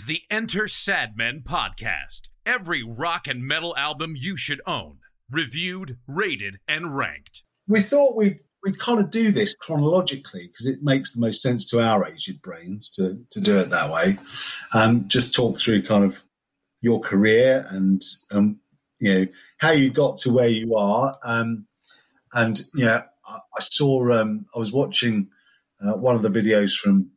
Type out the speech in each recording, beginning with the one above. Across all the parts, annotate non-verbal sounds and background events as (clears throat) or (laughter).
is the Enter Sadmen podcast. Every rock and metal album you should own, reviewed, rated, and ranked. We thought we'd, we'd kind of do this chronologically because it makes the most sense to our aged brains to, to do it that way. Um, just talk through kind of your career and, um, you know, how you got to where you are. Um, and, know, I, I saw, um, I was watching uh, one of the videos from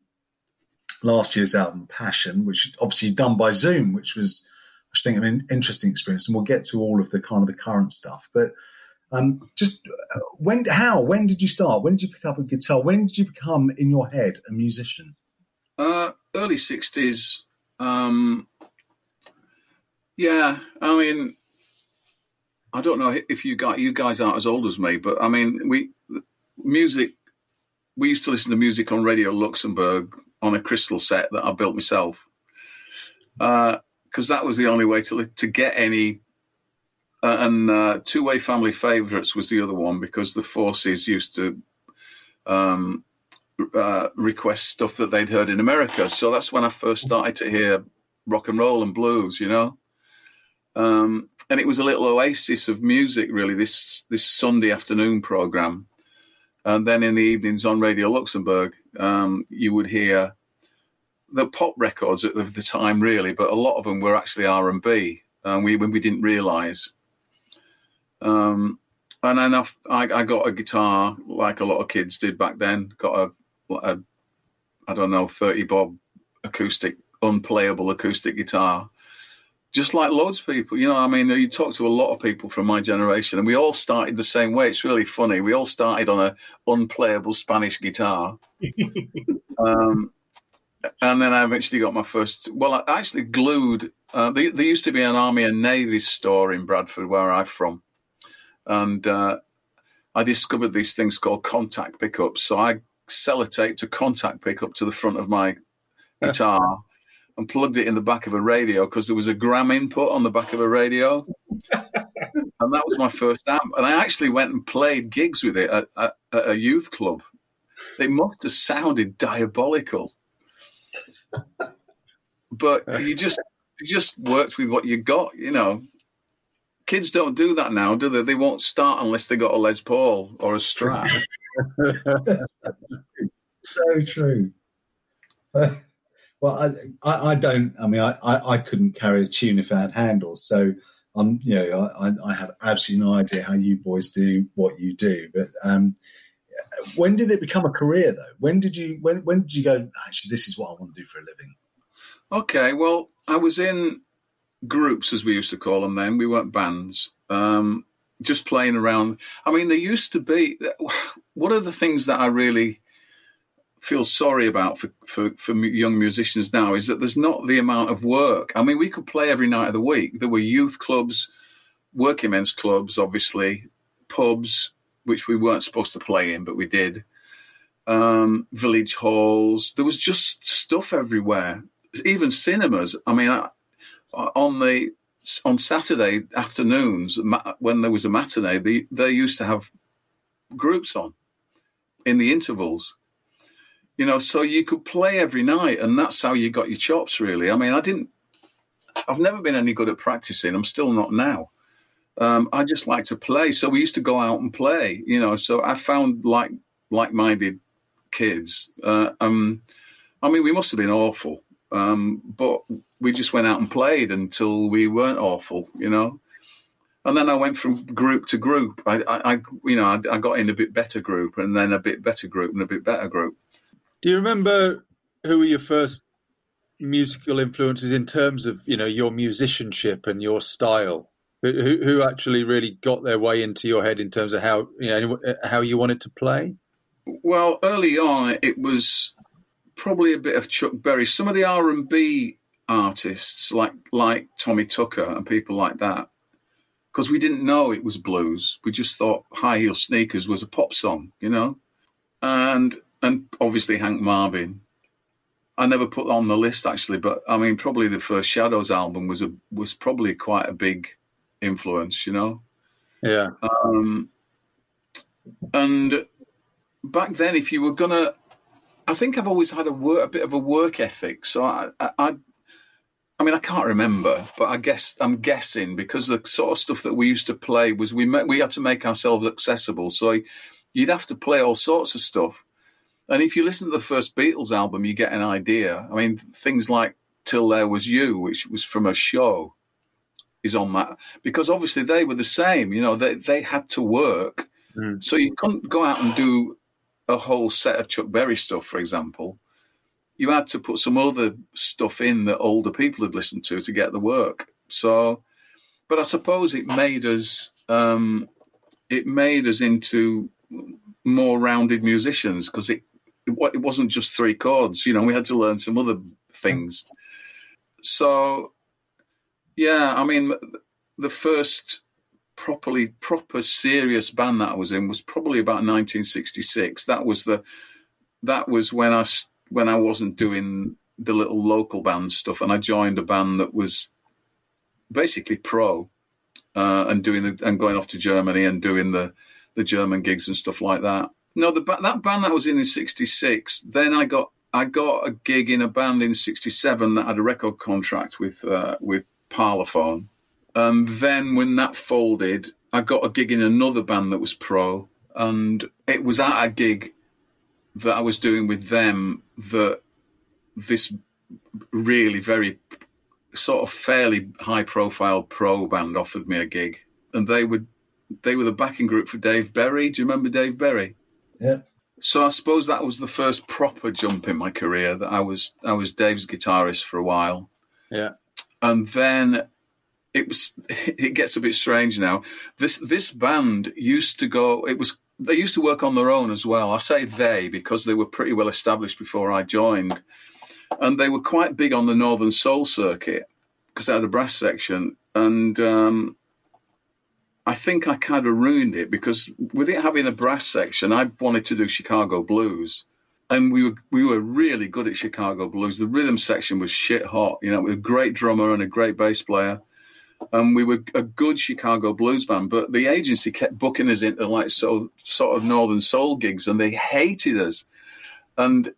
last year's album, Passion, which obviously done by Zoom, which was, I think, an interesting experience. And we'll get to all of the kind of the current stuff. But um, just uh, when, how, when did you start? When did you pick up a guitar? When did you become, in your head, a musician? Uh, early 60s. Um, yeah, I mean, I don't know if you got you guys aren't as old as me, but I mean, we music. We used to listen to music on Radio Luxembourg on a crystal set that I built myself, because uh, that was the only way to to get any. Uh, and uh, Two Way Family Favorites was the other one because the forces used to um, uh, request stuff that they'd heard in America. So that's when I first started to hear rock and roll and blues, you know. Um, and it was a little oasis of music, really. This this Sunday afternoon program, and then in the evenings on Radio Luxembourg, um, you would hear the pop records of the time, really, but a lot of them were actually R and B, and we when we didn't realise. Um, and then I, I, got a guitar like a lot of kids did back then. Got a, a I don't know, thirty bob acoustic, unplayable acoustic guitar, just like loads of people. You know, I mean, you talk to a lot of people from my generation, and we all started the same way. It's really funny. We all started on a unplayable Spanish guitar. (laughs) um, and then I eventually got my first. Well, I actually glued. Uh, there, there, used to be an Army and Navy store in Bradford, where I'm from, and uh, I discovered these things called contact pickups. So I sellotaped a contact pickup to the front of my guitar (laughs) and plugged it in the back of a radio because there was a gram input on the back of a radio. (laughs) and that was my first amp. And I actually went and played gigs with it at, at, at a youth club. It must have sounded diabolical. but you just you just worked with what you got, you know. Kids don't do that now, do they? They won't start unless they got a Les Paul or a Strat. (laughs) so true. (laughs) Well, I, I, I, don't. I mean, I, I, I, couldn't carry a tune if I had handles. So, um, you know, I, I have absolutely no idea how you boys do what you do. But um, when did it become a career, though? When did you when when did you go? Actually, this is what I want to do for a living. Okay, well, I was in groups, as we used to call them then. We weren't bands. Um, just playing around. I mean, there used to be. (laughs) One of the things that I really feel sorry about for, for, for young musicians now is that there's not the amount of work. I mean, we could play every night of the week. There were youth clubs, working men's clubs, obviously, pubs, which we weren't supposed to play in, but we did. Um, village halls. There was just stuff everywhere. Even cinemas. I mean, I, on the on Saturday afternoons when there was a matinee, they they used to have groups on in the intervals you know, so you could play every night, and that's how you got your chops. Really, I mean, I didn't. I've never been any good at practicing. I'm still not now. Um, I just like to play, so we used to go out and play. You know, so I found like like-minded kids. Uh, um, I mean, we must have been awful, um, but we just went out and played until we weren't awful. You know, and then I went from group to group. I, I, I you know, I, I, got in a bit better group, and then a bit better group, and a bit better group. Do you remember who were your first musical influences in terms of you know your musicianship and your style? Who, who actually really got their way into your head in terms of how you know uh, how you wanted to play? Well, early on, it was probably a bit of Chuck Berry. Some of the R and B artists, like like Tommy Tucker and people like that, because we didn't know it was blues. We just thought High Heel Sneakers was a pop song, you know. And and obviously Hank Marvin. I never put on the list actually, but I mean, probably the first Shadows album was a was probably quite a big influence, you know. Yeah. Um, and back then, if you were gonna, I think I've always had a work, a bit of a work ethic. So I, I, I mean, I can't remember, but I guess I'm guessing because the sort of stuff that we used to play was we met, we had to make ourselves accessible. So you'd have to play all sorts of stuff. And if you listen to the first Beatles album, you get an idea. I mean, things like "Till There Was You," which was from a show, is on that because obviously they were the same. You know, they they had to work, mm. so you couldn't go out and do a whole set of Chuck Berry stuff, for example you had to put some other stuff in that older people had listened to to get the work. So, but I suppose it made us um, it made us into more rounded musicians because it, it wasn't just three chords. You know, we had to learn some other things. So, yeah, I mean, the first properly proper serious band that I was in was probably about 1966. That was the that was when I when I wasn't doing the little local band stuff, and I joined a band that was basically pro uh, and doing the, and going off to Germany and doing the the German gigs and stuff like that. No, the that band that was in in '66. Then I got I got a gig in a band in '67 that had a record contract with uh, with Parlophone. And then when that folded, I got a gig in another band that was pro, and it was at a gig that I was doing with them that this really very sort of fairly high profile pro band offered me a gig and they would they were the backing group for Dave Berry. Do you remember Dave Berry? Yeah. So I suppose that was the first proper jump in my career that I was I was Dave's guitarist for a while. Yeah. And then it was (laughs) it gets a bit strange now. This this band used to go it was they used to work on their own as well. I say they because they were pretty well established before I joined. And they were quite big on the Northern Soul circuit because they had a brass section. And um, I think I kind of ruined it because with it having a brass section, I wanted to do Chicago blues. And we were we were really good at Chicago blues. The rhythm section was shit hot, you know, with a great drummer and a great bass player and we were a good Chicago blues band, but the agency kept booking us into like sort of, sort of northern soul gigs, and they hated us, and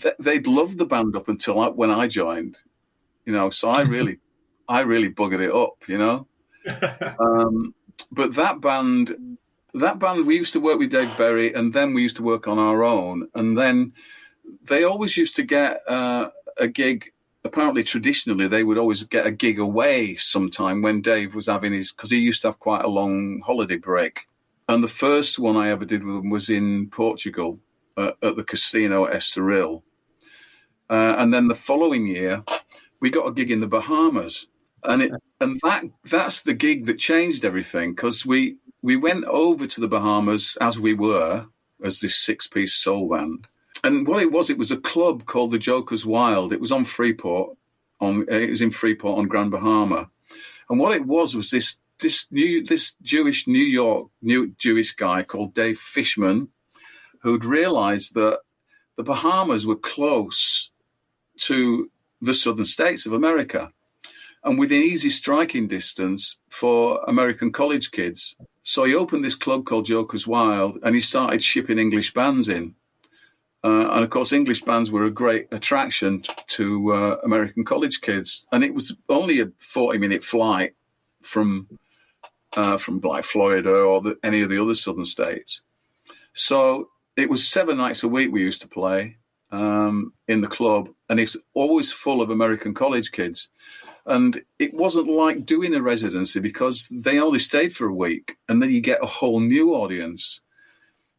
th- they'd loved the band up until like, when I joined, you know. So I really, I really buggered it up, you know. (laughs) um, but that band, that band, we used to work with Dave Berry, and then we used to work on our own, and then they always used to get uh, a gig apparently traditionally they would always get a gig away sometime when Dave was having his because he used to have quite a long holiday break. And the first one I ever did with him was in Portugal uh, at the casino at Estoril. Uh, and then the following year, we got a gig in the Bahamas, and it and that that's the gig that changed everything because we we went over to the Bahamas as we were as this six piece soul band, and what it was, it was a club called the Jokers Wild. It was on Freeport. On it was in Freeport on Grand Bahama, and what it was was this this new this Jewish New York new Jewish guy called Dave Fishman, who'd realised that the Bahamas were close to the southern states of America, and within easy striking distance for American college kids. So he opened this club called Jokers Wild, and he started shipping English bands in. Uh, and of course, English bands were a great attraction to uh, American college kids. And it was only a 40 minute flight from, uh, from like Florida or the, any of the other southern states. So it was seven nights a week we used to play um, in the club. And it's always full of American college kids. And it wasn't like doing a residency because they only stayed for a week and then you get a whole new audience.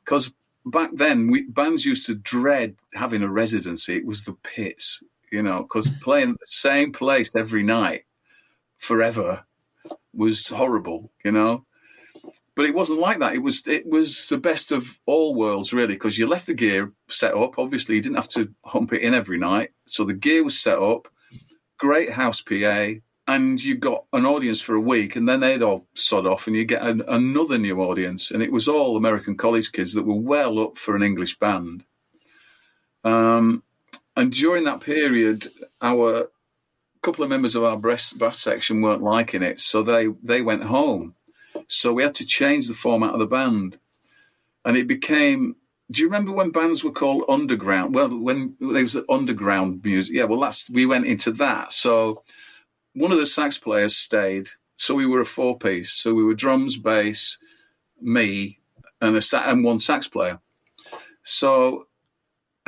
Because back then, we, bands used to dread having a residency. It was the pits, you know, because hmm. playing the same place every night forever was horrible, you know. But it wasn't like that. It was it was the best of all worlds, really, because you left the gear set up. Obviously, you didn't have to hump it in every night, so the gear was set up. Great house PA, and you got an audience for a week, and then they'd all sod off, and you get an, another new audience, and it was all American college kids that were well up for an English band. Um, and during that period, our couple of members of our brass, brass section weren't liking it, so they they went home. So we had to change the format of the band, and it became. Do you remember when bands were called underground? Well, when there was underground music, yeah. Well, that's we went into that. So one of the sax players stayed, so we were a four piece. So we were drums, bass, me, and a and one sax player. So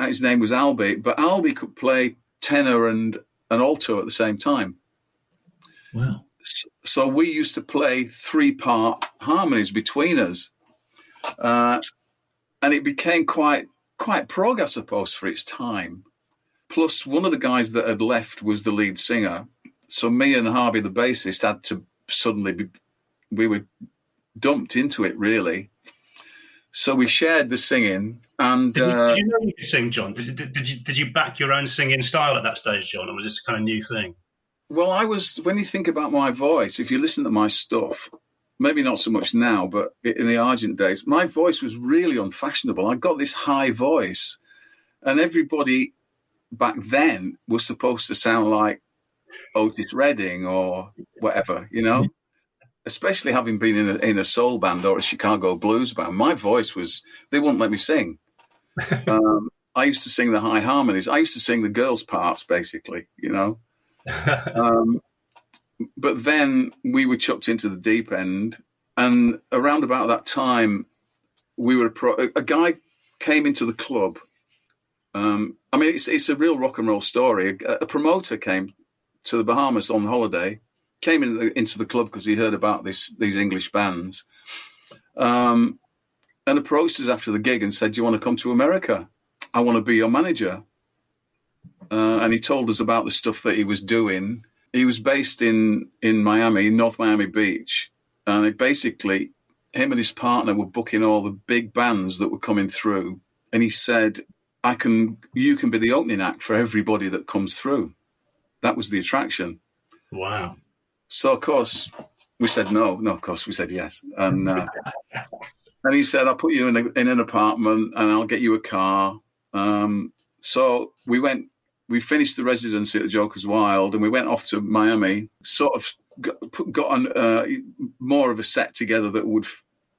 his name was Albie, but Albie could play tenor and an alto at the same time. Wow. So we used to play three part harmonies between us. Uh, and it became quite quite prog, I suppose, for its time. Plus, one of the guys that had left was the lead singer. So me and Harvey, the bassist, had to suddenly be, we were dumped into it, really. So we shared the singing. And did you, uh, did you know you could sing, John? Did, did, did, you, did you back your own singing style at that stage, John, or was this a kind of new thing? Well, I was, when you think about my voice, if you listen to my stuff, maybe not so much now, but in the Argent days, my voice was really unfashionable. I got this high voice, and everybody back then was supposed to sound like Otis Redding or whatever, you know. Especially having been in a, in a soul band or a Chicago blues band, my voice was, they wouldn't let me sing. (laughs) um, I used to sing the high harmonies. I used to sing the girls' parts, basically, you know. (laughs) um, but then we were chucked into the deep end, and around about that time, we were pro- a guy came into the club. Um, I mean, it's it's a real rock and roll story. A, a promoter came to the Bahamas on holiday, came the, into the club because he heard about this these English bands, um, and approached us after the gig and said, "Do you want to come to America? I want to be your manager." Uh, and he told us about the stuff that he was doing. He was based in in Miami, North Miami Beach, and it basically him and his partner were booking all the big bands that were coming through. And he said, "I can, you can be the opening act for everybody that comes through." That was the attraction. Wow. So of course we said no. No, of course we said yes. And uh, (laughs) and he said, "I'll put you in, a, in an apartment and I'll get you a car." Um, so we went we finished the residency at the Joker's Wild and we went off to Miami, sort of got, got on uh, more of a set together that would,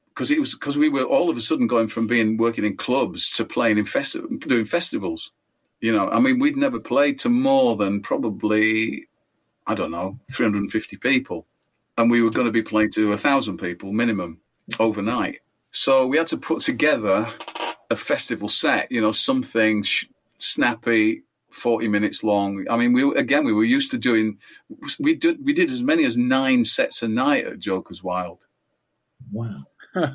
because it was because we were all of a sudden going from being working in clubs to playing in festi- doing festivals. You know, I mean, we'd never played to more than probably, I don't know, 350 people. And we were going to be playing to a thousand people minimum overnight. So we had to put together a festival set, you know, something sh- snappy, 40 minutes long. I mean, we again, we were used to doing, we did, we did as many as nine sets a night at Joker's Wild. Wow. (laughs)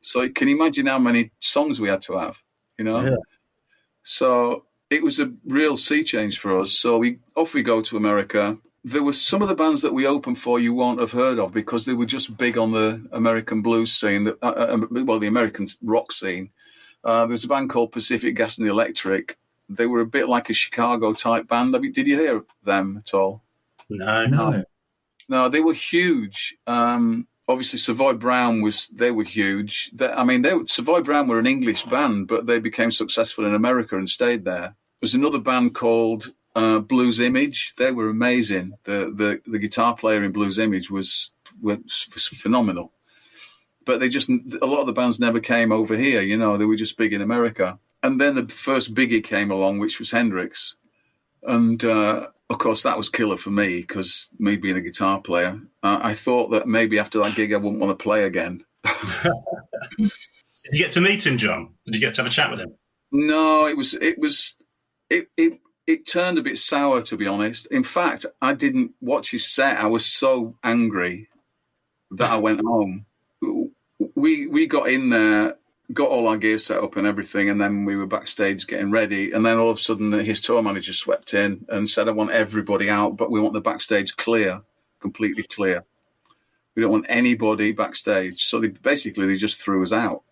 so can you imagine how many songs we had to have, you know? Yeah. So it was a real sea change for us. So we off we go to America. There were some of the bands that we opened for you won't have heard of because they were just big on the American blues scene, uh, uh, well, the American rock scene. Uh, there's a band called Pacific Gas and the Electric. They were a bit like a Chicago type band. I mean, did you hear them at all? No. No. No, they were huge. Um, obviously, Savoy Brown was. They were huge. They, I mean, they Savoy Brown were an English band, but they became successful in America and stayed there. There's another band called uh, Blues Image. They were amazing. The the the guitar player in Blues Image was was, was phenomenal. But they just a lot of the bands never came over here. You know, they were just big in America. And then the first biggie came along, which was Hendrix, and. Uh, of course, that was killer for me because me being a guitar player, uh, I thought that maybe after that gig I wouldn't want to play again. Did you get to meet him, John? Did you get to have a chat with him? No, it was it was it it it turned a bit sour to be honest. In fact, I didn't watch his set. I was so angry that I went home. We we got in there got all our gear set up and everything, and then we were backstage getting ready. And then all of a sudden, his tour manager swept in and said, "I want everybody out, but we want the backstage clear, completely clear. We don't want anybody backstage." So they basically they just threw us out,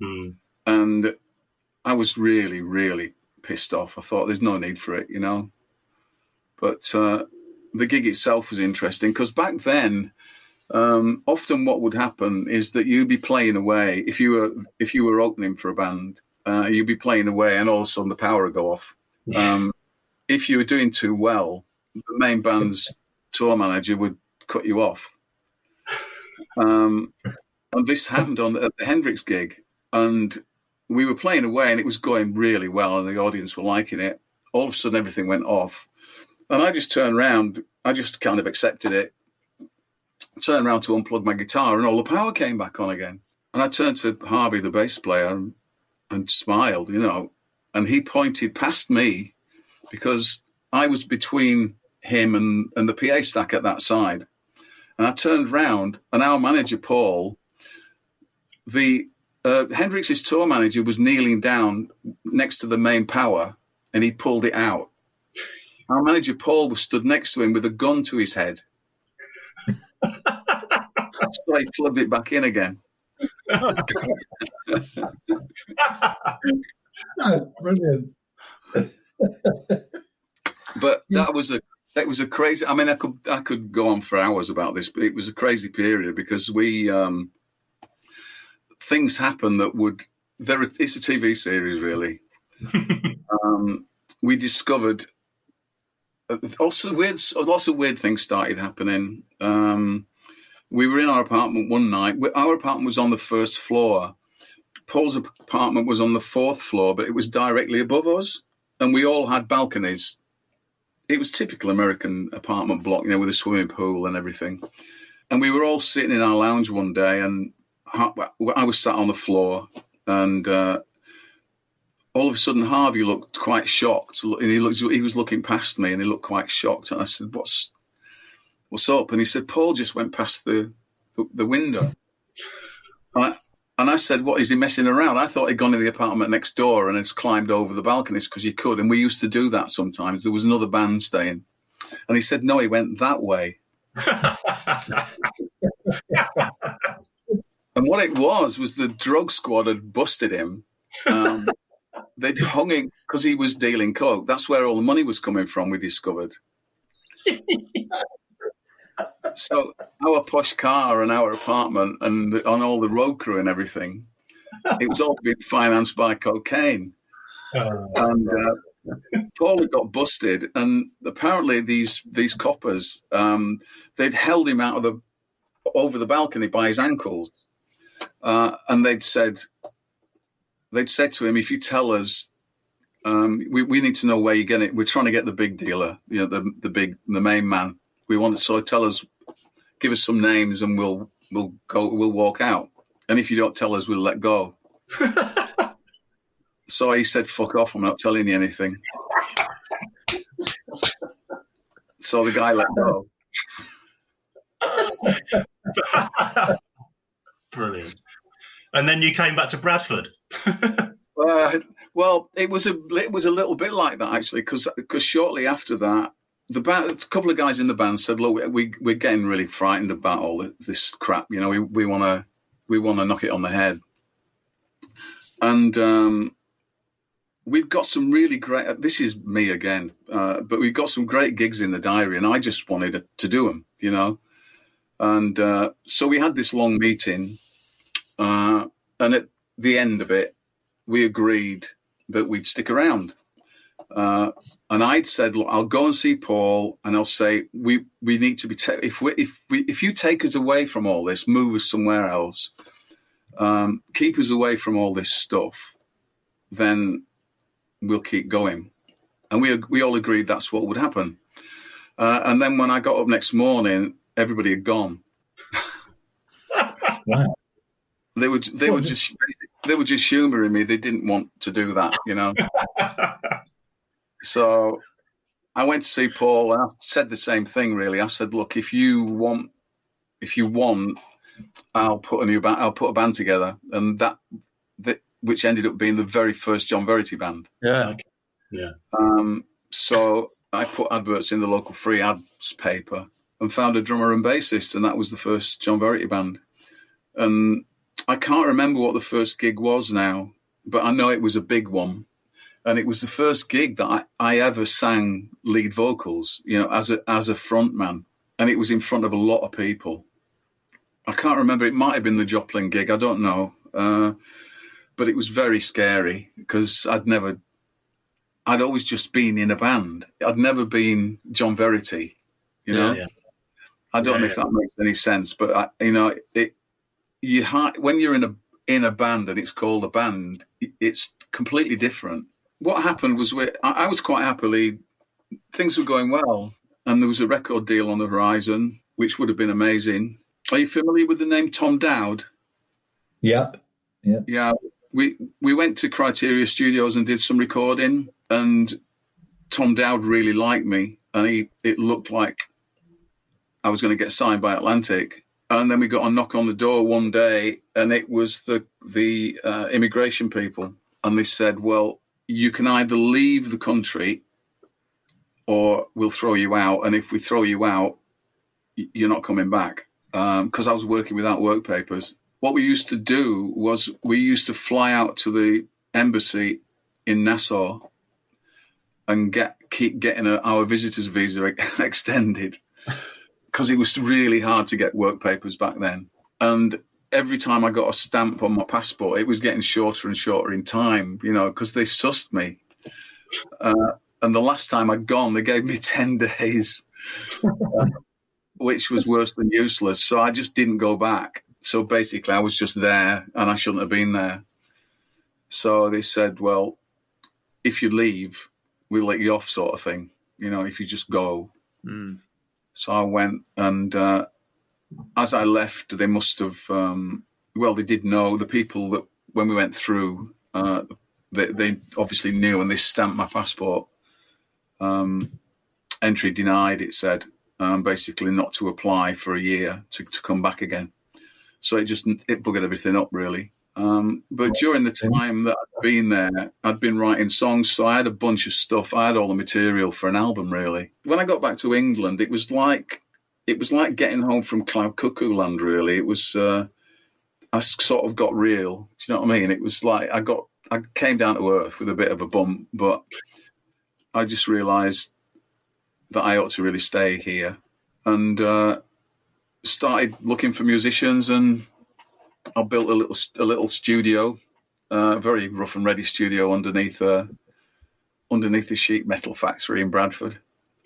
Hmm. and I was really, really pissed off. I thought there's no need for it, you know. But uh, the gig itself was interesting because back then um, often what would happen is that you'd be playing away if you were if you were opening for a band uh, you'd be playing away and all of a sudden the power would go off um, if you were doing too well the main band's (laughs) tour manager would cut you off um, and this happened on the, at the Hendrix gig and we were playing away and it was going really well and the audience were liking it all of a sudden everything went off And I just turned around. I just kind of accepted it. Turned around to unplug my guitar, and all the power came back on again. And I turned to Harvey, the bass player, and, and smiled, you know. And he pointed past me because I was between him and, and the PA stack at that side. And I turned round, and our manager, Paul, the uh, Hendrix's tour manager was kneeling down next to the main power, and he pulled it out. Our manager, Paul, was stood next to him with a gun to his head. So he plugged it back in again. (laughs) That's brilliant. but that was a that was a crazy. I mean, I could I could go on for hours about this, but it was a crazy period because we um, things happen that would there. It's a TV series, really. (laughs) um, we discovered uh, also weird, lots of weird things started happening. Um, we were in our apartment one night. Our apartment was on the first floor. Paul's apartment was on the fourth floor, but it was directly above us, and we all had balconies it was typical American apartment block, you know, with a swimming pool and everything. And we were all sitting in our lounge one day, and I was sat on the floor, and uh, all of a sudden Harvey looked quite shocked, and he looked, he was looking past me, and he looked quite shocked. And I said, "What's what's up?" And he said, "Paul just went past the the, the window." And I, and I said, What is he messing around? I thought he'd gone in the apartment next door and has climbed over the balconies because he could. And we used to do that sometimes. There was another band staying. And he said, No, he went that way. (laughs) and what it was was the drug squad had busted him. Um, they'd hung him because he was dealing coke. That's where all the money was coming from. We discovered so our posh car and our apartment and on all the road crew and everything, it was all being financed by cocaine. Oh, and uh, Paul had got busted, and apparently these these coppers um, they'd held him out of the over the balcony by his ankles, uh, and they'd said they'd said to him, "If you tell us." Um, we, we need to know where you're getting it. We're trying to get the big dealer, you know, the the big, the main man. We want to so tell us give us some names and we'll we'll go we'll walk out. And if you don't tell us, we'll let go. (laughs) so he said, "Fuck off! I'm not telling you anything." so the guy let go. (laughs) Brilliant. And then you came back to Bradford. (laughs) uh, well, it was a it was a little bit like that actually, because because shortly after that, the band, a couple of guys in the band said, "Look, we we're getting really frightened about all this crap. You know, we want to we want to knock it on the head." And um, we've got some really great. This is me again, uh, but we've got some great gigs in the diary, and I just wanted to do them. You know, and uh, so we had this long meeting, uh, and at the end of it, we agreed that we'd stick around. And I'd said, look, I'll go and see Paul, and I'll say we we need to be ta- if we if we if you take us away from all this, move us somewhere else, um, keep us away from all this stuff, then we'll keep going. And we we all agreed that's what would happen. Uh, and then when I got up next morning, everybody had gone. (laughs) wow. They were they were just they were just humouring me. They didn't want to do that, you know. (laughs) So I went to see Paul and I said the same thing really. I said, look, if you want if you want, I'll put a new band I'll put a band together. And that, that which ended up being the very first John Verity band. Yeah. Yeah. Um, so I put adverts in the local free ads paper and found a drummer and bassist, and that was the first John Verity band. And I can't remember what the first gig was now, but I know it was a big one and it was the first gig that I, I ever sang lead vocals, you know, as a as a front man, and it was in front of a lot of people. I can't remember; it might have been the Joplin gig. I don't know, uh, but it was very scary because I'd never, I'd always just been in a band. I'd never been John Verity, you know. Yeah, yeah. I don't yeah, know if that makes any sense, but I, you know, it you when you're in a in a band and it's called a band, it's completely different what happened was we, I, I was quite happily things were going well, and there was a record deal on the horizon, which would have been amazing. Are you familiar with the name Tom Dowd? Yep. Yep. Yeah, we we went to Criteria Studios and did some recording, and Tom Dowd really liked me, and he it looked like I was going to get signed by Atlantic. And then we got a knock on the door one day, and it was the the uh, immigration people, and they said, "Well, you can either leave the country, or we'll throw you out. And if we throw you out, you're not coming back." Because um, I was working without work papers. What we used to do was we used to fly out to the embassy in Nassau and get keep getting a, our visitors visa (laughs) extended because it was really hard to get work papers back then. And every time I got a stamp on my passport, it was getting shorter and shorter in time, you know, because they sussed me. Uh, and the last time I'd gone, they gave me (laughs) 10 days, uh, which was worse than useless. So I just didn't go back. So basically, I was just there and I shouldn't have been there. So they said, well, if you leave, we'll let you off, sort of thing, you know, if you just go. Mm. So I went, and uh, as I left, they must have. Um, well, they did know the people that when we went through. Uh, they, they, obviously knew, and they stamped my passport. Um, entry denied. It said um, basically not to apply for a year to, to come back again. So it just it buggered everything up really. Um, but during the time that I'd been there, I'd been writing songs, so I had a bunch of stuff. I had all the material for an album, really. When I got back to England, it was like it was like getting home from cloud cuckoo land. Really, it was. Uh, I sort of got real. Do you know what I mean? It was like I got I came down to earth with a bit of a bump, but I just realised that I ought to really stay here, and uh, started looking for musicians and I built a little a little studio, a uh, very rough and ready studio underneath a uh, underneath the sheet metal factory in Bradford,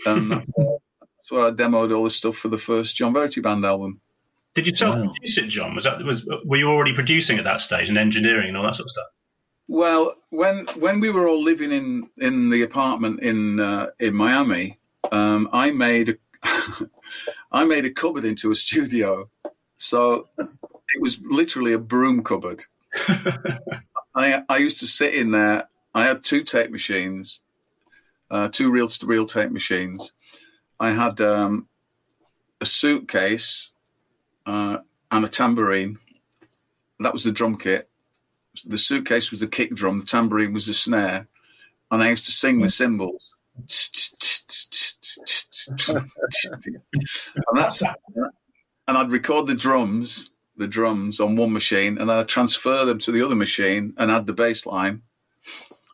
and (laughs) that's where I demoed all the stuff for the first John Verity Band album. Did you self-produce wow. it, John? Was that was were you already producing at that stage and engineering and all that sort of stuff? Well, when when we were all living in in the apartment in uh, in Miami, um, I made a (laughs) I made a cupboard into a studio. So it was literally a broom cupboard. (laughs) I, I used to sit in there. I had two tape machines, uh, two reel to reel tape machines. I had um, a suitcase uh, and a tambourine. That was the drum kit. The suitcase was the kick drum. The tambourine was the snare, and I used to sing the cymbals. and that's and I'd record the drums the drums on one machine and then I'd transfer them to the other machine and add the bass line.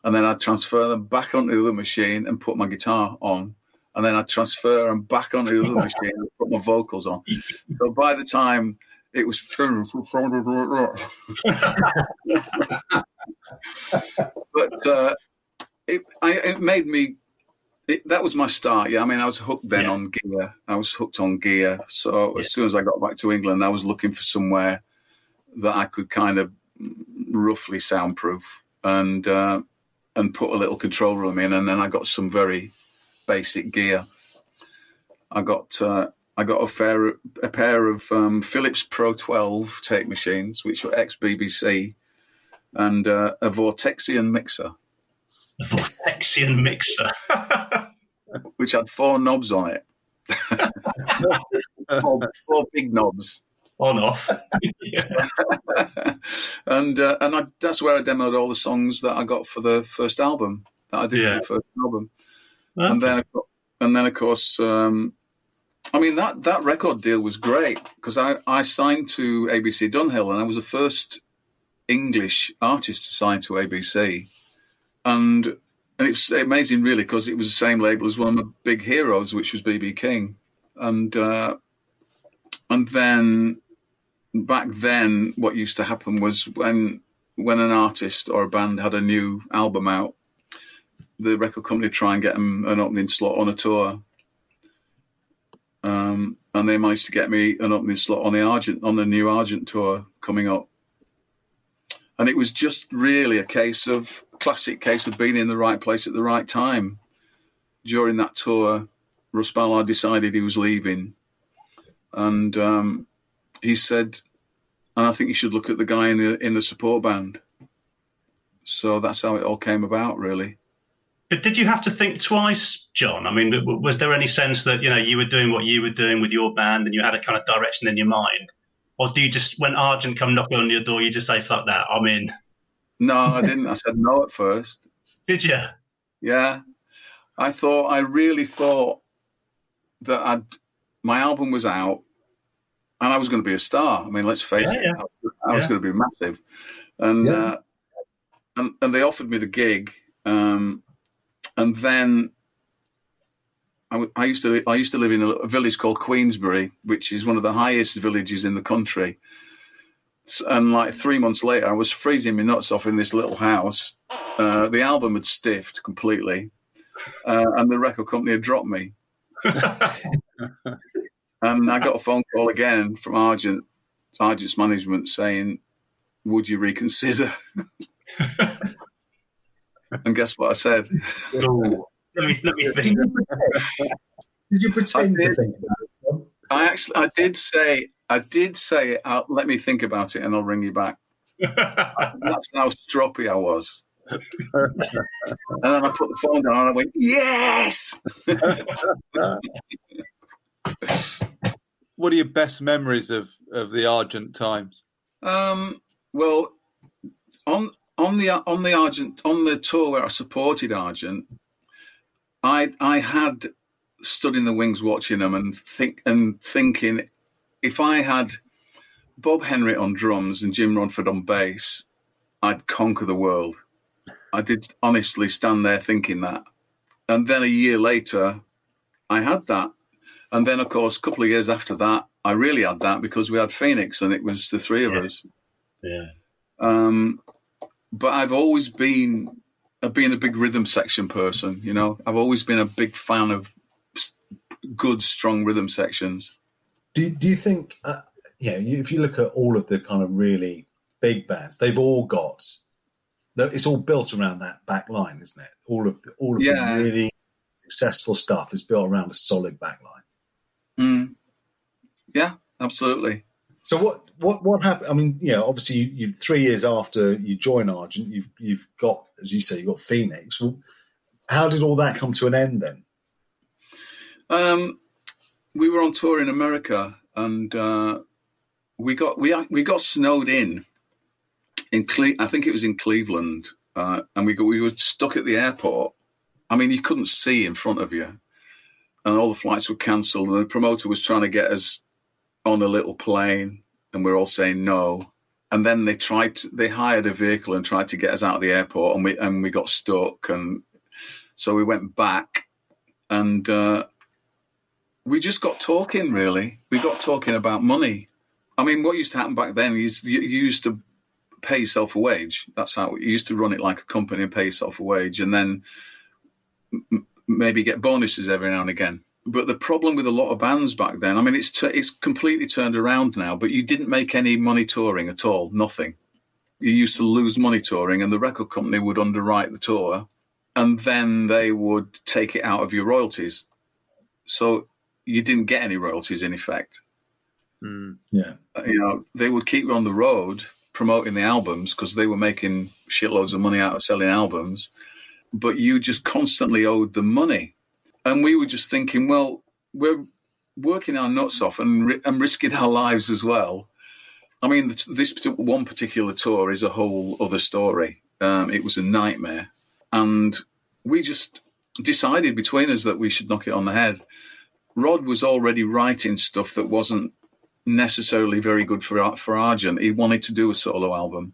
And then I'd transfer them back onto the other machine and put my guitar on. And then I'd transfer them back onto the other machine and put my vocals on. So by the time it was (laughs) but uh, it, I, it made me it, that was my start. Yeah, I mean, I was hooked then yeah. on gear. I was hooked on gear. So yeah. as soon as I got back to England, I was looking for somewhere that I could kind of roughly soundproof and uh, and put a little control room in, and then I got some very basic gear. I got uh, I got a, fair, a pair of um, Philips Pro 12 tape machines, which were ex BBC, and uh, a Vortexion mixer. Vortexion mixer. (laughs) Which had four knobs on it. (laughs) four, four big knobs. On off. (laughs) and uh, and I, that's where I demoed all the songs that I got for the first album that I did yeah. for the first album. Okay. And then and then of course um, I mean that that record deal was great because I, I signed to ABC Dunhill and I was the first English artist to sign to ABC and and it was amazing, really, because it was the same label as one of my big heroes, which was BB King, and uh, and then back then, what used to happen was when when an artist or a band had a new album out, the record company try and get them an opening slot on a tour. Um, and they managed to get me an opening slot on the Argent on the new Argent tour coming up. And it was just really a case of classic case of being in the right place at the right time. during that tour, Russ Ballard decided he was leaving, and um, he said, "And I think you should look at the guy in the in the support band." So that's how it all came about, really. But did you have to think twice, John? I mean, was there any sense that you know you were doing what you were doing with your band, and you had a kind of direction in your mind, or do you just when Argent come knocking on your door, you just say "fuck that, I'm in"? No, I didn't. I said no at first. (laughs) Did you? Yeah, I thought I really thought that I'd my album was out and I was going to be a star. I mean, let's face Yeah, it, yeah. I was Yeah. going to be massive, and Yeah. uh, and and they offered me the gig, um, and then. I, w- I used to I used to live in a, a village called Queensbury, which is one of the highest villages in the country. And like three months later, I was freezing my nuts off in this little house. Uh, the album had stiffed completely, uh, and the record company had dropped me. (laughs) And I got a phone call again from Argent, Argent's management saying, "Would you reconsider?" (laughs) (laughs) and guess what I said? Ooh. (laughs) Let me let me Did think. you pretend, did you pretend I to did. think about it? I actually, I did say, I did say, uh, "Let me think about it, and I'll ring you back." (laughs) That's how stroppy I was. and then I put the phone down and I went, "Yes!" What are your best memories of, of the Argent times? Um, well, on on the on the Argent on the tour where I supported Argent, I I had stood in the wings watching them and think and thinking if I had Bob Henrit on drums and Jim Rodford on bass, I'd conquer the world. I did honestly stand there thinking that, and then a year later, I had that. And then, of course, a couple of years after that, I really had that because we had Phoenix and it was the three of Yeah. us. yeah. Um, but I've always been I've been a big rhythm section person. You know, I've always been a big fan of good, strong rhythm sections. Do, do you think, uh, you- if you look at all of the kind of really big bands, they've all got, it's all built around that back line, isn't it? All of the, all of Yeah. the really successful stuff is built around a solid back line. Mm. Yeah, absolutely. So what what what happened? I mean, you know, obviously, you, you three years after you join Argent, you've you've got, as you say, you've got Phoenix. Well, how did all that come to an end then? Um, we were on tour in America, and uh, we got we we got snowed in in Cle- I think it was in Cleveland, uh, and we got, we were stuck at the airport. I mean, you couldn't see in front of you, and all the flights were cancelled. And the promoter was trying to get us on a little plane, and we are all saying no. And then they tried to, they hired a vehicle and tried to get us out of the airport, and we and we got stuck, and so we went back, and. Uh, we just got talking really we got talking about money i mean what used to happen back then is you, you used to pay yourself a wage that's how you used to run it like a company and pay yourself a wage and then m- maybe get bonuses every now and again but the problem with a lot of bands back then i mean it's t- it's completely turned around now but you didn't make any money touring at all nothing you used to lose money touring and the record company would underwrite the tour and then they would take it out of your royalties so you didn't get any royalties in effect. Mm. Yeah, Uh, You know, they would keep you on the road promoting the albums because they were making shitloads of money out of selling albums, but you just constantly owed them money. And we were just thinking, well, we're working our nuts off and, and risking our lives as well. I mean, this, one particular tour is a whole other story. Um, it was a nightmare. And we just decided between us that we should knock it on the head. Rod was already writing stuff that wasn't necessarily very good for for Argent. He wanted to do a solo album.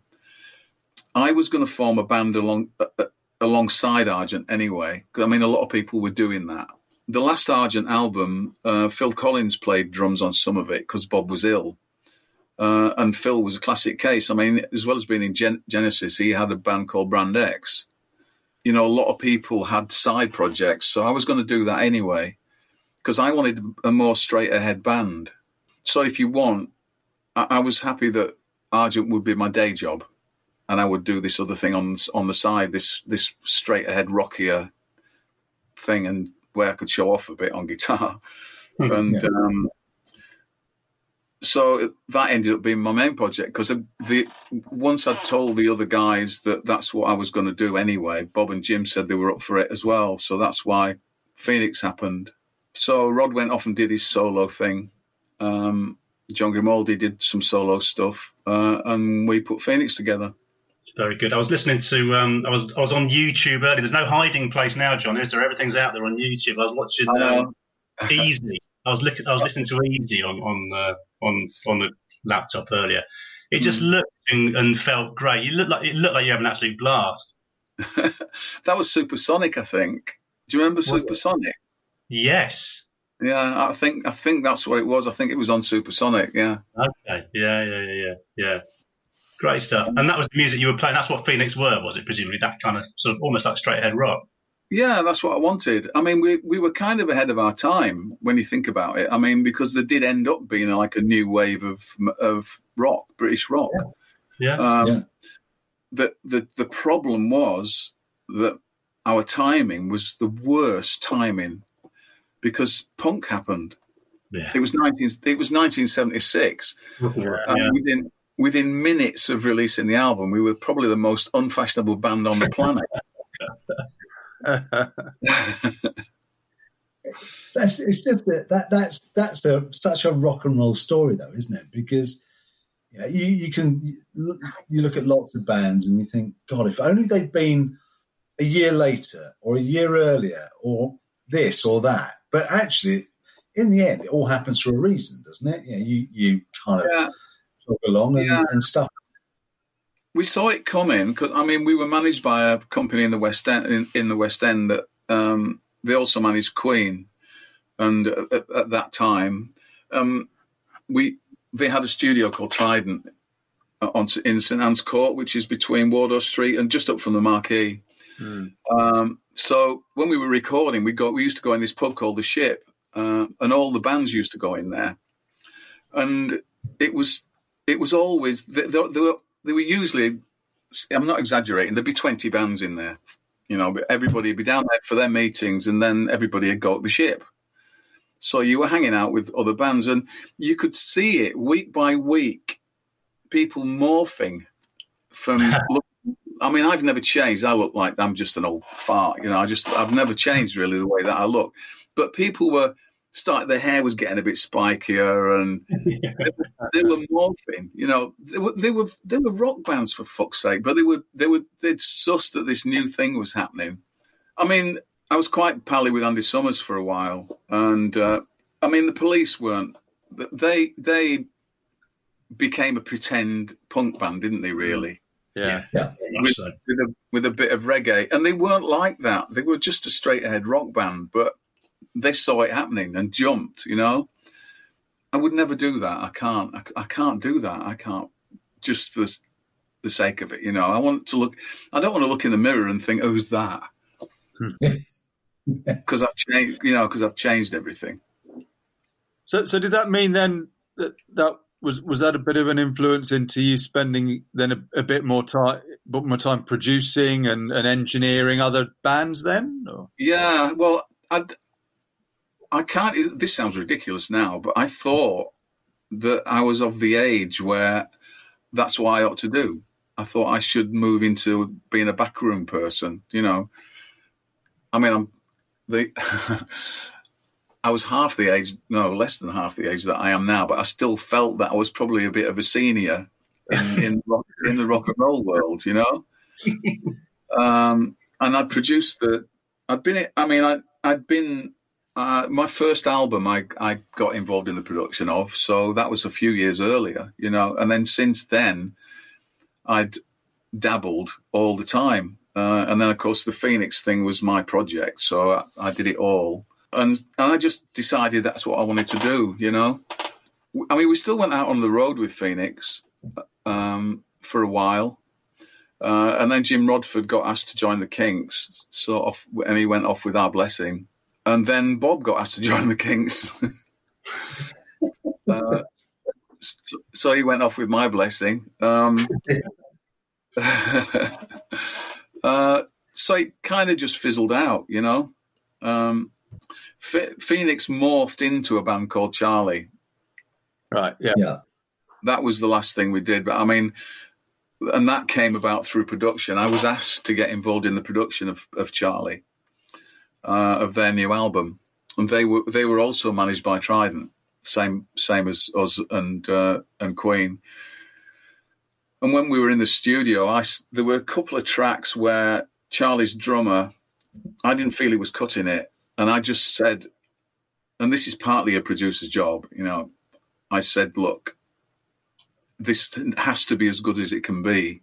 I was going to form a band along uh, alongside Argent anyway. I mean, a lot of people were doing that. The last Argent album, uh, Phil Collins played drums on some of it because Bob was ill. Uh, and Phil was a classic case. I mean, as well as being in Gen- Genesis, he had a band called Brand X. You know, a lot of people had side projects, so I was going to do that anyway because I wanted a more straight ahead band. So if you want, I, I was happy that Argent would be my day job, and I would do this other thing on on the side, this this straight ahead rockier thing, and way I could show off a bit on guitar, Hmm, (laughs) and yeah. um, so that ended up being my main project because the once I'd told the other guys that that's what I was going to do anyway, Bob and Jim said they were up for it as well, so that's why Phoenix happened. So Rod went off and did his solo thing. Um, John Grimaldi did some solo stuff, uh, and we put Phoenix together. Very good. I was listening to. Um, I was I was on YouTube earlier. There's no hiding place now, John. Is there? Everything's out there on YouTube. I was watching um, (laughs) Easy. I was looking. I was listening to Easy on on uh, on on the laptop earlier. It just Hmm. looked and, and felt great. You look like it looked like you have an absolute blast. (laughs) that was Supersonic, I think. Do you remember Was it? Supersonic? Yes. Yeah, I think I think that's what it was. I think it was on Supersonic. Yeah, Okay. Yeah. Yeah. Yeah. Yeah. Yeah. Great stuff. And that was the music you were playing. That's what Phoenix were, was it? Presumably that kind of sort of almost like straight ahead rock. yeah, that's what I wanted. I mean, we we were kind of ahead of our time when you think about it. I mean, because there did end up being like a new wave of of rock, British rock. Yeah. Um, Yeah. The the the problem was that our timing was the worst timing because punk happened. Yeah. It was nineteen. It was nineteen seventy six. And Yeah. within within minutes of releasing the album, we were probably the most unfashionable band on the planet. (laughs) That's, it's just that, that that's that's a such a rock and roll story, though, isn't it? Because yeah, you you can you look, at lots of bands and you think, God, if only they'd been a year later or a year earlier or this or that. But actually, in the end, it all happens for a reason, doesn't it? Yeah, you you kind of yeah, along and, Yeah. and stuff. we saw it coming because I mean we were managed by a company in the West End in, in the West End that um, they also managed Queen, and at, at that time, um, we they had a studio called Trident uh, on in St Anne's Court, which is between Wardour Street and just up from the Marquee. Hmm. Um, so when we were recording, we go we used to go in this pub called the Ship, uh, and all the bands used to go in there, and it was it was always there, there, there were there were usually I'm not exaggerating there'd be 20 bands in there, you know, everybody would be down there for their meetings, and then everybody would go to the Ship. So you were hanging out with other bands, and you could see it week by week, people morphing from. (laughs) look, I mean, I've never changed. I look like I'm just an old fart, you know. I just I've never changed really the way that I look. But people were starting. Their hair was getting a bit spikier, and (laughs) they were morphing. You know, they were they were they were rock bands for fuck's sake. But they were they were they'd sussed that this new thing was happening. I mean, I was quite pally with Andy Summers for a while, and uh, I mean, the police weren't. They they became a pretend punk band, didn't they? Really, Yeah. Very much so. with a with a bit of reggae, and they weren't like that. They were just a straight ahead rock band, but they saw it happening and jumped. You know, I would never do that. I can't. I, I can't do that. I can't just for the, the sake of it. You know, I want to look. I don't want to look in the mirror and think, "Who's that?" Hmm. (laughs) Because I've changed. You know, because I've changed everything. So, so did that mean then that that was was that a bit of an influence into you spending then a, a bit more time, bit more time producing and, and engineering other bands then? Or? Yeah, well, I'd, I can't. This sounds ridiculous now, but I thought that I was of the age where that's what I ought to do. I thought I should move into being a backroom person. You know, I mean, I'm the. (laughs) I was half the age, no, less than half the age that I am now, but I still felt that I was probably a bit of a senior in (laughs) in, rock, in the rock and roll world. You know, (laughs) um, and I produced the. I'd been. I mean, I I'd been. Uh, my first album, I I got involved in the production of, so that was a few years earlier, you know. And then since then, I'd dabbled all the time, uh, and then of course the Phoenix thing was my project, so I, I did it all, and, and I just decided that's what I wanted to do, you know. I mean, we still went out on the road with Phoenix um, for a while. Uh, and then Jim Rodford got asked to join the Kinks, sort of, and he went off with our blessing. And then Bob got asked to join the Kinks. (laughs) uh, so, so he went off with my blessing. Um, (laughs) uh, so it kind of just fizzled out, you know. Um, Phoenix morphed into a band called Charlie. Right. Yeah. Yeah. That was the last thing we did. But I mean, and that came about through production. I was asked to get involved in the production of, of Charlie, uh, of their new album, and they were they were also managed by Trident, same same as us and uh, and Queen. And when we were in the studio, I there were a couple of tracks where Charlie's drummer, I didn't feel he was cutting it, and I just said, and this is partly a producer's job, you know. I said, look, this has to be as good as it can be.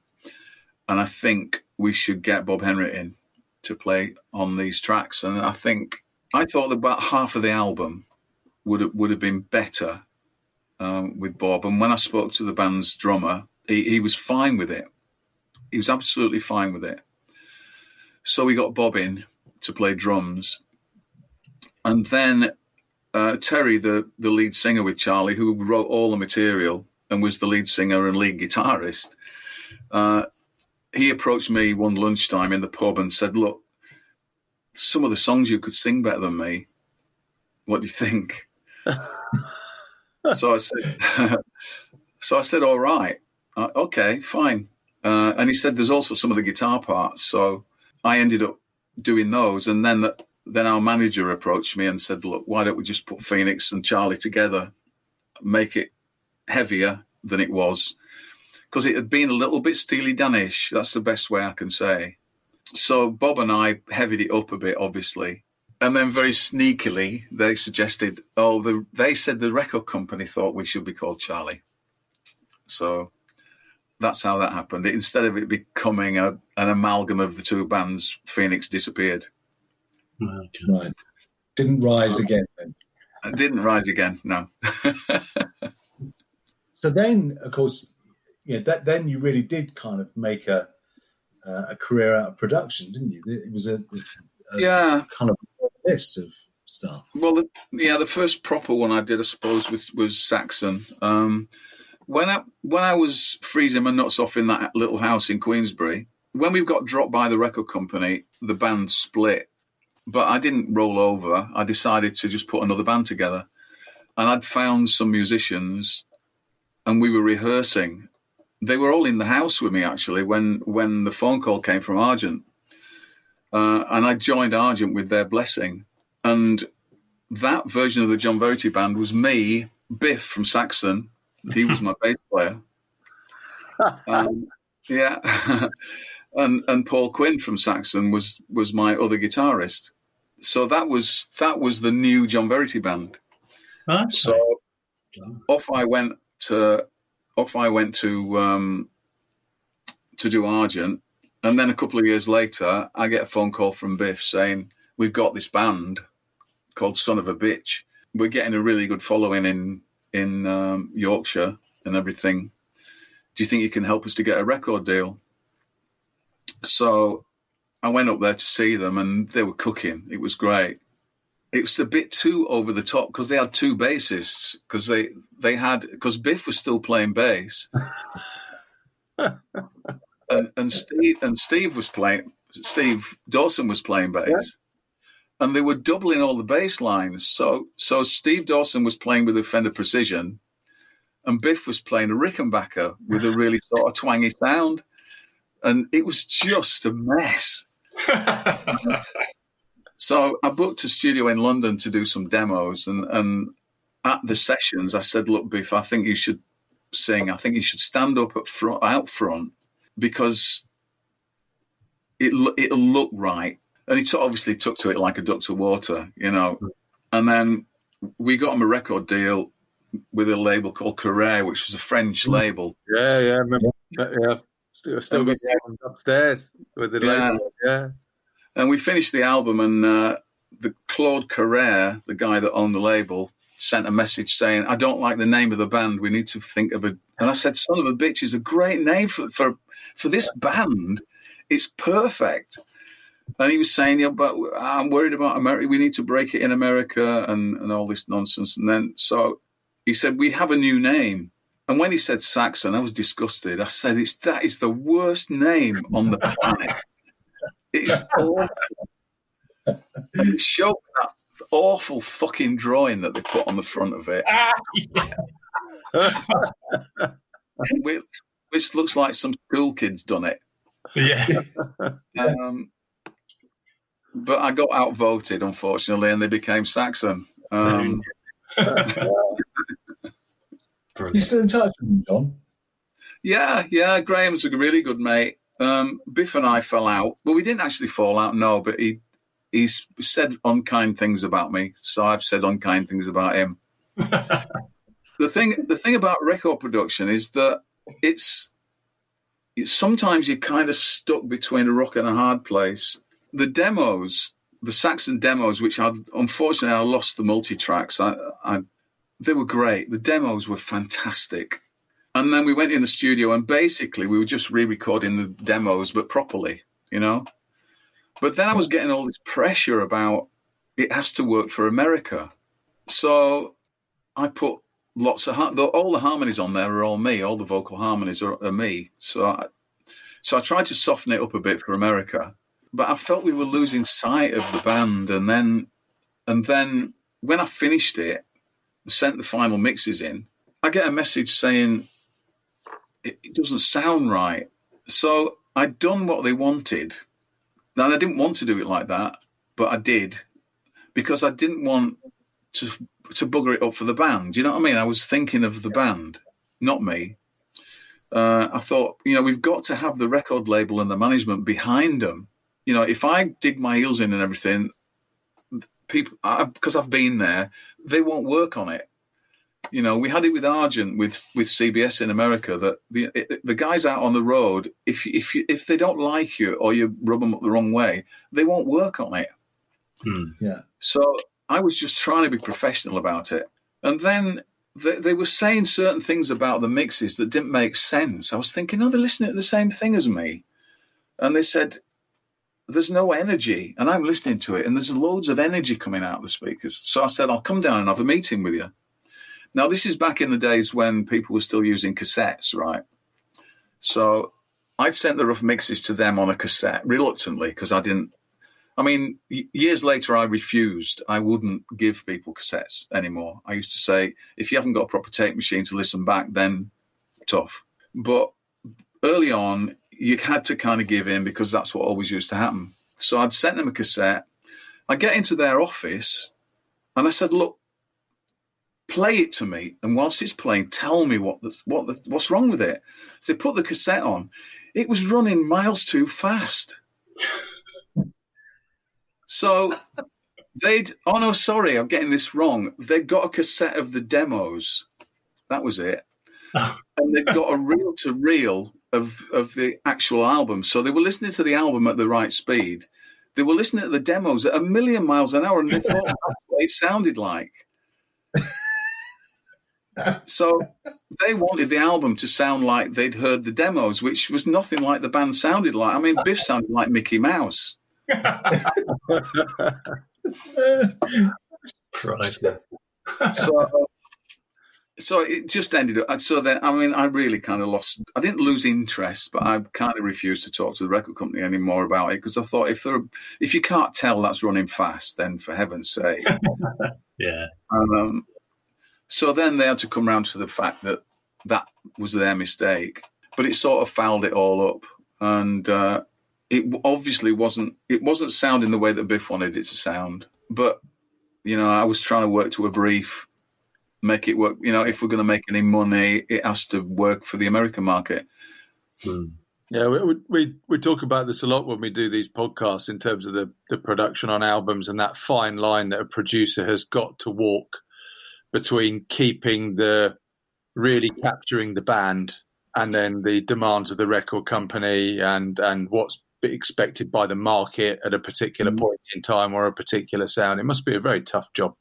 And I think we should get Bob Henrit in to play on these tracks. And I think I thought about half of the album would have, would have been better um, with Bob. And when I spoke to the band's drummer, he, he was fine with it. He was absolutely fine with it. So we got Bob in to play drums. And then uh, Terry, the, the lead singer with Charlie, who wrote all the material, and was the lead singer and lead guitarist, uh, he approached me one lunchtime in the pub and said, "Look, some of the songs you could sing better than me. What do you think?" (laughs) so I said, (laughs) "So I said, all right, uh, okay, fine." Uh, and he said, "There's also some of the guitar parts." So I ended up doing those, and then then our manager approached me and said, "Look, why don't we just put Phoenix and Charlie together, make it heavier than it was because it had been a little bit Steely Danish. That's the best way I can say. So Bob and I heavied it up a bit, obviously. And then very sneakily, they suggested, oh, the, they said the record company thought we should be called Charlie. So that's how that happened. It, instead of it becoming a, an amalgam of the two bands, Phoenix disappeared. Right. Didn't rise again then. Didn't rise again, no. (laughs) so then, of course, yeah, that then you really did kind of make a uh, a career out of production, didn't you? It was a, a yeah kind of list of stuff. Well, the, yeah, the first proper one I did, I suppose, was was Saxon. Um, when I when I was freezing my nuts off in that little house in Queensbury, when we got dropped by the record company, the band split. But I didn't roll over. I decided to just put another band together, and I'd found some musicians and we were rehearsing. They were all in the house with me actually when when the phone call came from Argent, uh, and I joined Argent with their blessing. And that version of the John Verity band was me, Biff from Saxon. He was my (laughs) bass player. Um, yeah, (laughs) and and Paul Quinn from Saxon was was my other guitarist. So that was that was the new John Verity band. Okay. So off I went to off I went to um, to do Argent, and then a couple of years later, I get a phone call from Biff saying we've got this band called Son of a Bitch. We're getting a really good following in in um, Yorkshire and everything. Do you think you can help us to get a record deal? So I went up there to see them, and they were cooking. It was great it was a bit too over the top because they had two bassists because they they had because Biff was still playing bass, (laughs) and and Steve and Steve was playing Steve Dawson was playing bass, yeah. and they were doubling all the bass lines. So so Steve Dawson was playing with a Fender Precision, and Biff was playing a Rickenbacker with a really (laughs) sort of twangy sound, and it was just a mess. (laughs) So I booked a studio in London to do some demos, and and at the sessions I said, "Look, Biff, I think you should sing. I think you should stand up at front, out front, because it it'll look right." And he t- obviously took to it like a duck to water, you know. And then we got him a record deal with a label called Carrere, which was a French mm. label. Yeah, yeah, remember, yeah. Still, still got upstairs with the yeah. label. Yeah. And we finished the album, and uh, the Claude Carrere, the guy that owned the label, sent a message saying, "I don't like the name of the band. We need to think of a." And I said, "Son of a bitch is a great name for for for this band. It's perfect." And he was saying, "Yeah, but I'm worried about America. We need to break it in America and and all this nonsense." And then so he said, "We have a new name." And when he said Saxon, I was disgusted. I said, "It's that is the worst name on the planet." It's awful. it showed that awful fucking drawing that they put on the front of it, Ah, (laughs) which, which looks like some school kids done it. yeah. (laughs) Um, but I got outvoted, unfortunately, and they became Saxon. Um, (laughs) You still in touch with him, John? yeah, yeah, Graham's a really good mate. Um, Biff and I fell out, but we didn't actually fall out, no. But he he's said unkind things about me, so I've said unkind things about him. (laughs) the thing the thing about record production is that it's, it's sometimes you're kind of stuck between a rock and a hard place. The demos, the Saxon demos, which I unfortunately I lost the multi tracks. I, I they were great. The demos were fantastic. And then we went in the studio and basically we were just re-recording the demos, but properly, you know. But then I was getting all this pressure about it has to work for America. So I put lots of all the harmonies on there are all me. All the vocal harmonies are, are me. So I, so I tried to soften it up a bit for America, but I felt we were losing sight of the band. And then and then when I finished it, sent the final mixes in, I get a message saying it, it doesn't sound right. So I'd done what they wanted. And I didn't want to do it like that, but I did because I didn't want to to bugger it up for the band. You know what I mean? I was thinking of the band, not me. Uh, I thought, you know, we've got to have the record label and the management behind them. You know, if I dig my heels in and everything, people, because I've been there, they won't work on it. You know, we had it with Argent with with CBS in America that the the guys out on the road, if if you, if they don't like you or you rub them up the wrong way, they won't work on it. Hmm. Yeah. So I was just trying to be professional about it. And then they, they were saying certain things about the mixes that didn't make sense. I was thinking, oh, they're listening to the same thing as me. And they said, there's no energy. And I'm listening to it, and there's loads of energy coming out of the speakers. So I said, I'll come down and have a meeting with you. Now, this is back in the days when people were still using cassettes, right? So I'd sent the rough mixes to them on a cassette reluctantly because I didn't. I mean, years later, I refused. I wouldn't give people cassettes anymore. I used to say, if you haven't got a proper tape machine to listen back, then tough. But early on, you had to kind of give in because that's what always used to happen. So I'd sent them a cassette. I get into their office and I said, look, play it to me. And whilst it's playing, tell me what the, what the, what's wrong with it. So they put the cassette on. It was running miles too fast. So they'd, oh no, sorry, I'm getting this wrong. They'd got a cassette of the demos. That was it. (laughs) And they'd got a reel to reel of, of the actual album. So they were listening to the album at the right speed. They were listening to the demos at a million miles an hour and they thought (laughs) that's what it sounded like. So they wanted the album to sound like they'd heard the demos, which was nothing like the band sounded like. I mean, Biff sounded like Mickey Mouse. Christ. So, so it just ended up. So then, I mean, I really kind of lost. I didn't lose interest, but I kind of refused to talk to the record company anymore about it because I thought if they're if you can't tell that's running fast, then for heaven's sake. (laughs) Yeah. Um, so then they had to come round to the fact that that was their mistake, but it sort of fouled it all up, and uh, it obviously wasn't. It wasn't sounding the way that Biff wanted it to sound. But you know, I was trying to work to a brief, make it work. You know, if we're going to make any money, it has to work for the American market. Hmm. Yeah, we, we we talk about this a lot when we do these podcasts in terms of the, the production on albums and that fine line that a producer has got to walk between keeping the really capturing the band and then the demands of the record company and and what's expected by the market at a particular Mm. point in time or a particular sound. It must be a very tough job.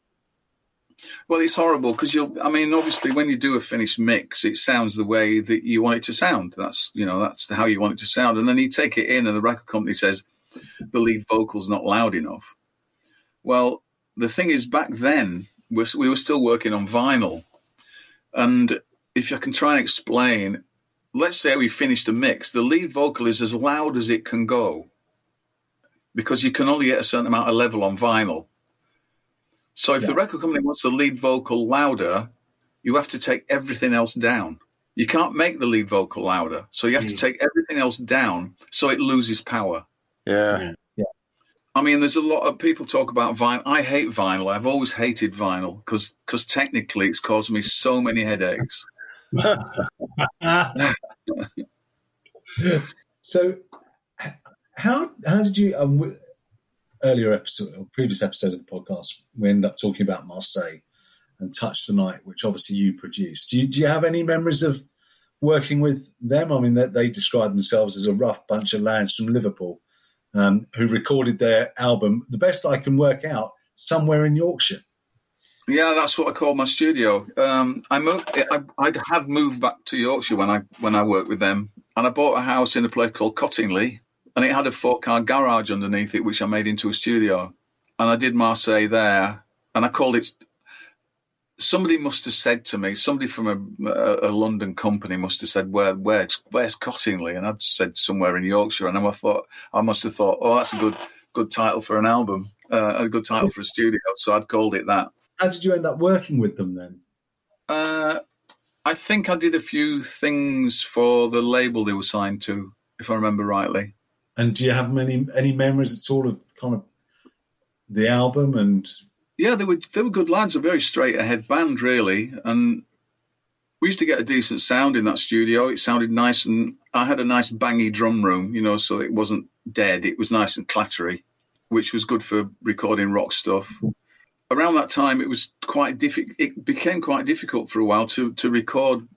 Well, it's horrible because you'll. I mean, obviously, when you do a finished mix, it sounds the way that you want it to sound. That's you know, that's how you want it to sound. And then you take it in, and the record company says the lead vocal's not loud enough. Well, the thing is, back then we we were still working on vinyl, and if I can try and explain, let's say we finished a mix, the lead vocal is as loud as it can go, because you can only get a certain amount of level on vinyl. So if Yeah. the record company wants the lead vocal louder, you have to take everything else down. You can't make the lead vocal louder, so you have to Mm. take everything else down so it loses power. Yeah. I mean, there's a lot of people talk about vinyl. I hate vinyl. I've always hated vinyl because because technically it's caused me so many headaches. (laughs) So, how how did you um, earlier episode or previous episode of the podcast we ended up talking about Marseille and Touch the Night, which obviously you produced. Do you, do you have any memories of working with them? I mean, that they describe themselves as a rough bunch of lads from Liverpool um, who recorded their album. The best I can work out somewhere in Yorkshire. Yeah, that's what I call my studio. Um, I moved. I, I had moved back to Yorkshire when I when I worked with them, and I bought a house in a place called Cottingley, and it had a four car garage underneath it, which I made into a studio. And I did Marseille there, and I called it. Somebody must have said to me, somebody from a, a, a London company must have said, "Where, where's, where's Cottingley?" And I'd said somewhere in Yorkshire, and I thought, I must have thought, "Oh, that's a good, good title for an album, uh, a good title for a studio." So I'd called it that. How did you end up working with them then? Uh, I think I did a few things for the label they were signed to, if I remember rightly. And do you have many any memories at all of kind of the album and Yeah, they were they were good lads, a very straight ahead band, really, and we used to get a decent sound in that studio. It sounded nice, and I had a nice bangy drum room, you know, so it wasn't dead. It was nice and clattery, which was good for recording rock stuff. Around that time, it was quite difficult. It became quite difficult for a while to to record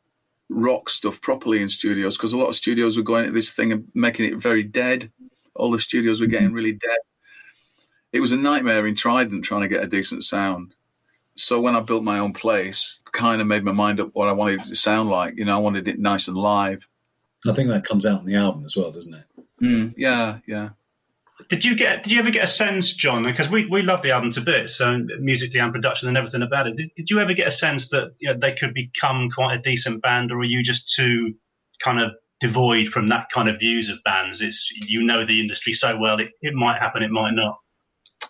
rock stuff properly in studios because a lot of studios were going at this thing and making it very dead. All the studios were getting mm-hmm. really dead. It was a nightmare in Trident trying to get a decent sound. So when I built my own place, kind of made my mind up what I wanted it to sound like. You know, I wanted it nice and live. I think that comes out in the album as well, doesn't it? Hmm, yeah, yeah. Did you get? Did you ever get a sense, John? Because we, we love the album to bits, so musically and production and everything about it. Did, did you ever get a sense that you know, they could become quite a decent band, or are you just too kind of devoid from that kind of views of bands? It's you know the industry so well, it, it might happen, it might not.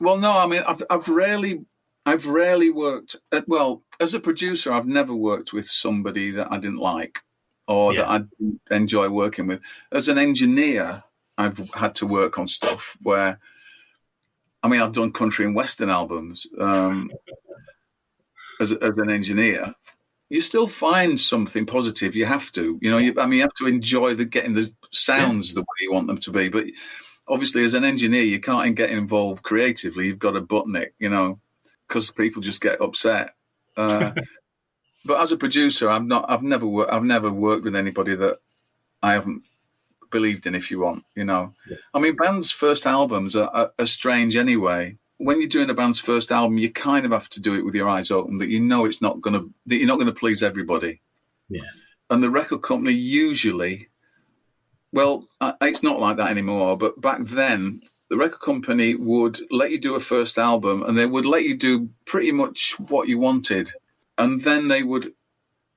Well, no, I mean, I've I've rarely I've rarely worked. At, well, as a producer, I've never worked with somebody that I didn't like or Yeah. that I didn't enjoy working with. As an engineer, I've had to work on stuff where, I mean, I've done country and western albums um, as as an engineer. You still find something positive. You have to, you know. You, I mean, you have to enjoy the getting the sounds the way you want them to be. But obviously, as an engineer, you can't get involved creatively. You've got to button it, you know, because people just get upset. Uh, (laughs) but as a producer, I'm not. I've never. Wor- I've never worked with anybody that I haven't believed in. If you want, you know. I mean, bands' first albums are, are, are strange anyway. When you're doing a band's first album, you kind of have to do it with your eyes open. That you know it's not gonna. That you're not going to please everybody. Yeah. And the record company usually well, uh, it's not like that anymore. But back then, the record company would let you do a first album, and they would let you do pretty much what you wanted, and then they would,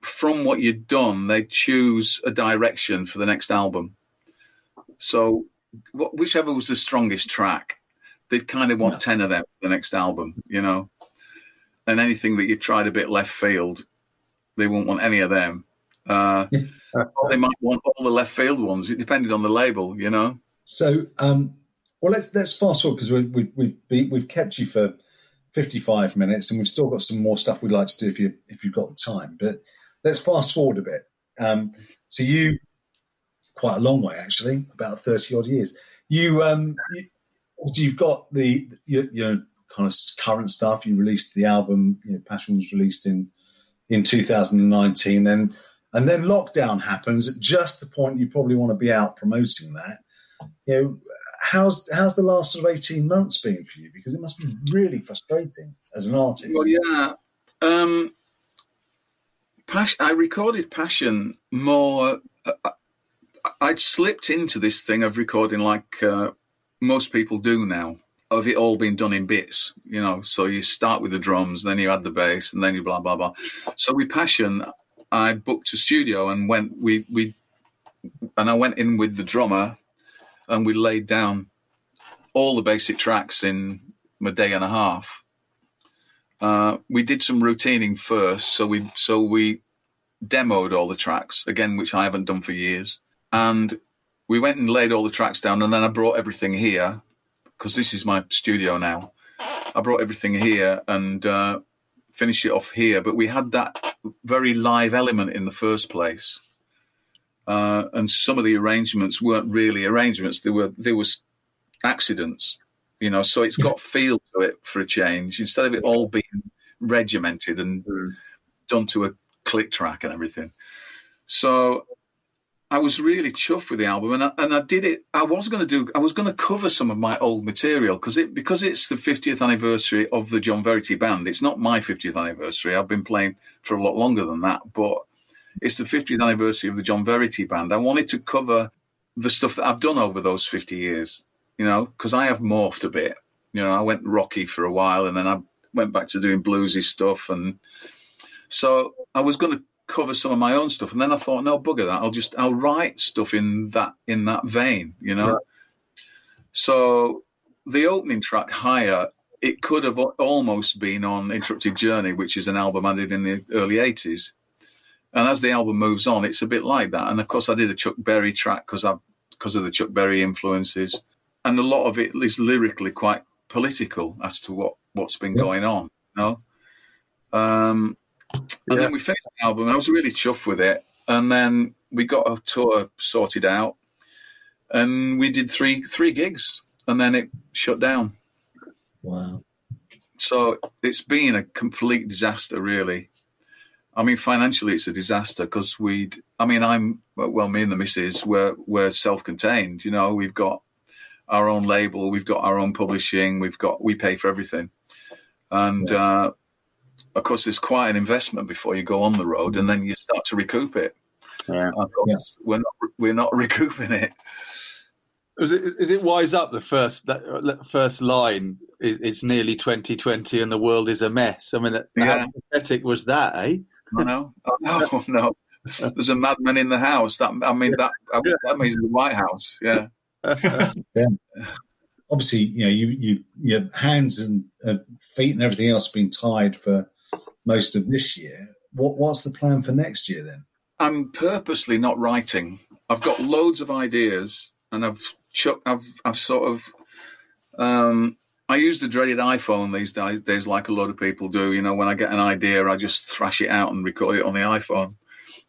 from what you'd done, they'd choose a direction for the next album. So, wh- whichever was the strongest track, they'd kind of want Yeah. ten of them for the next album, you know. And anything that you tried a bit left field, they won't want any of them. Uh, or they might want all the left field ones. It depended on the label, you know. So, um, well, let's let's fast forward because we, we, we've we've kept you for fifty-five minutes, and we've still got some more stuff we'd like to do if you if you've got the time. But let's fast forward a bit. Um, so you quite a long way actually, about thirty odd years. You um, you you've got the you, you know kind of current stuff. You released the album. You know, Passion was released in in 2019. Then and then lockdown happens at just the point you probably want to be out promoting that. You know, how's how's the last sort of 18 months been for you? Because it must be really frustrating as an artist. Well, yeah. Um, Pas- I recorded Passion more. Uh, I'd slipped into this thing of recording like uh, most people do now, of it all being done in bits, you know. So you start with the drums, then you add the bass, and then you blah blah blah. So with Passion, I booked a studio and went. We we and I went in with the drummer, and we laid down all the basic tracks in a day and a half uh, we did some routining first. So we so we demoed all the tracks again, which I haven't done for years, and we went and laid all the tracks down, and then I brought everything here because this is my studio now. I brought everything here and uh, finished it off here, but we had that very live element in the first place. Uh, and some of the arrangements weren't really arrangements; they were there was accidents, you know. So it's got feel to it for a change instead of it all being regimented and Mm. done to a click track and everything. So I was really chuffed with the album, and I, and I did it. I was going to do. I was going to cover some of my old material because it because it's the 50th anniversary of the John Verity band. It's not my 50th anniversary. I've been playing for a lot longer than that, but it's the 50th anniversary of the John Verity band. I wanted to cover the stuff that I've done over those 50 years. You know, because I have morphed a bit. You know, I went rocky for a while, and then I went back to doing bluesy stuff, and so I was going to cover some of my own stuff, and then I thought, no, bugger that. I'll just I'll write stuff in that in that vein, you know. Right. So the opening track, "Higher," it could have almost been on "Interrupted Journey," which is an album I did in the early '80s. And as the album moves on, it's a bit like that. And of course, I did a Chuck Berry track because I because of the Chuck Berry influences, and a lot of it is lyrically quite political as to what what's been Yeah. going on. You know. Um, and Yeah. then we finished the album. I was really chuffed with it. And then we got a tour sorted out, and we did three three gigs, and then it shut down. Wow. So it's been a complete disaster, really. I mean, financially, it's a disaster because we'd. I mean, I'm well, me and the missus, we're we're self-contained. You know, we've got our own label, we've got our own publishing, we've got we pay for everything, and uh, of course, there's quite an investment before you go on the road, and then you start to recoup it. Yeah. Of course, we're not we're not (laughs) recouping it. Is it, is it wise up the first that that first line? It's nearly 2020 and the world is a mess. I mean, Yeah. how pathetic was that, eh? I know. I know. (laughs) No. There's a madman in the house. That I mean that that means the White House. (laughs) Yeah. Obviously, you know, you, you your hands and uh, feet and everything else have been tied for most of this year. What what's the plan for next year then? I'm purposely not writing. I've got loads of ideas, and I've chuck, I've I've sort of um, I use the dreaded iPhone these days, days, like a lot of people do. You know, when I get an idea, I just thrash it out and record it on the iPhone.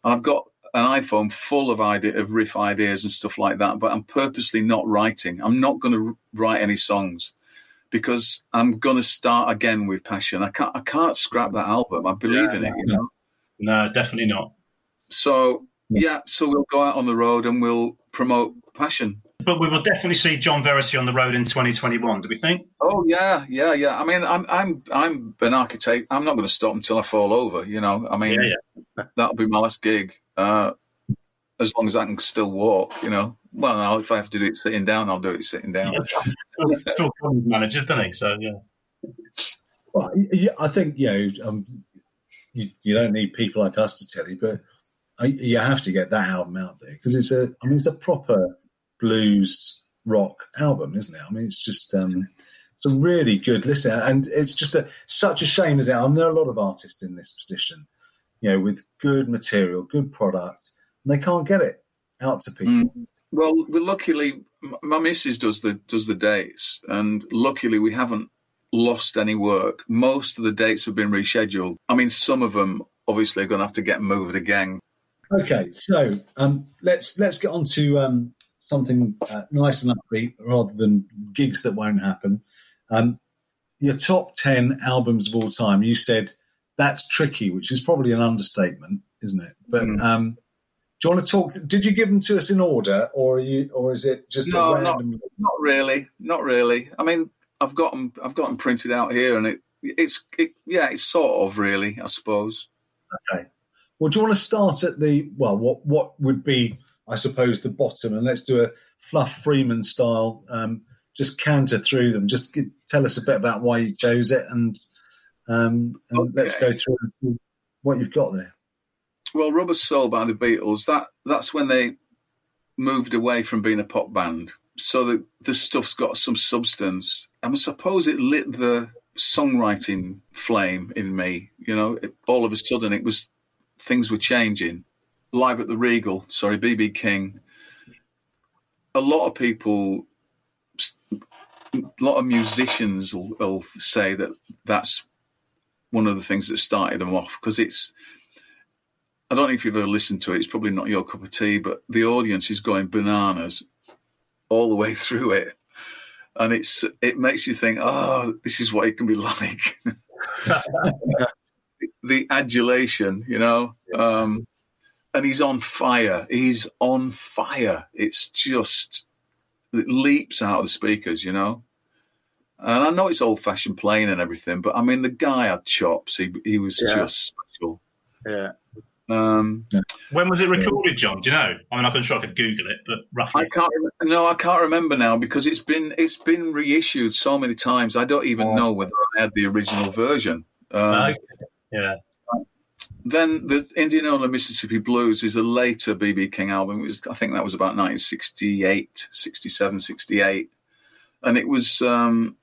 And I've got an iPhone full of idea of riff ideas and stuff like that. But I'm purposely not writing. I'm not going to write any songs because I'm going to start again with passion. I can't I can't scrap that album. I believe Yeah, in it. You know. No, definitely not. So yeah, so we'll go out on the road and we'll promote passion. But we will definitely see John Verity on the road in 2021. Do we think? Oh yeah, yeah, yeah. I mean, I'm I'm I'm an architect. I'm not going to stop until I fall over. You know, I mean, Yeah, that'll be my last gig. Uh, as long as I can still walk, you know. Well, no, if I have to do it sitting down, I'll do it sitting down. yeah. Phil Collins manages, doesn't he? So yeah. Well, yeah, I think you know, um, you, you don't need people like us to tell you, but I, you have to get that album out there because it's a. I mean, it's a proper blues rock album, isn't it? I mean, it's just um, it's a really good listen, and it's just a such a shame, isn't it? I know a lot of artists in this position, you know, with good material, good product, and they can't get it out to people. Mm. Well, luckily, my missus does the does the dates, and luckily we haven't lost any work. Most of the dates have been rescheduled. I mean, some of them obviously are going to have to get moved again. Okay, so um, let's let's get on to um, something uh, nice and upbeat rather than gigs that won't happen. Um, your top ten albums of all time. You said that's tricky, which is probably an understatement, isn't it? But Mm. Do you want to talk? Did you give them to us in order, or are you, or is it just No, a not- random? Not really, not really. I mean, I've got them, I've got them printed out here, and it it's it, yeah, it's sort of really, I suppose. Okay. Well, do you want to start at the well? What what would be, I suppose, the bottom, and let's do a Fluff Freeman style. Um, just canter through them. Just g tell us a bit about why you chose it, and um, and let's go through what you've got there. Well, Rubber Soul by the Beatles. That that's when they moved away from being a pop band, so that the stuff's got some substance. And I suppose it lit the songwriting flame in me. You know, it, all of a sudden it was things were changing. Live at the Regal, sorry, BB King. A lot of people, a lot of musicians will, will say that that's one of the things that started them off because it's. I don't know if you've ever listened to it. It's probably not your cup of tea, but the audience is going bananas all the way through it and it's it makes you think, oh, this is what it can be like. (laughs) the adulation, you know, um, and he's on fire. He's on fire. It's just it leaps out of the speakers, you know. And I know it's old fashioned playing and everything, but I mean, the guy had chops. He he was yeah. just special. Yeah. Um, when was it recorded, John? Do you know? I mean, I'm sure I could Google it, but roughly. I can't. No, I can't remember now because it's been it's been reissued so many times. I don't even oh. know whether I had the original version. Um, okay. Yeah. Then the Indianola Mississippi Blues is a later BB King album. Was, I think that was about 1968, 67, 68. And it was um,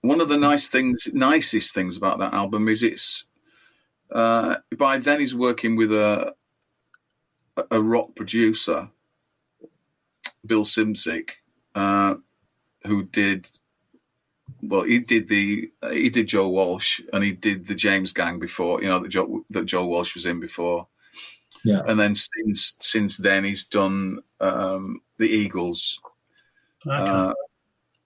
one of the nice things, nicest things about that album is it's uh, by then he's working with a a rock producer, Bill Szymczyk, uh, who did well. He did the he did Joe Walsh and he did the James Gang before. You know that Joe that Joe Walsh was in before. Yeah, and then since since then he's done um, the Eagles. Okay. Uh,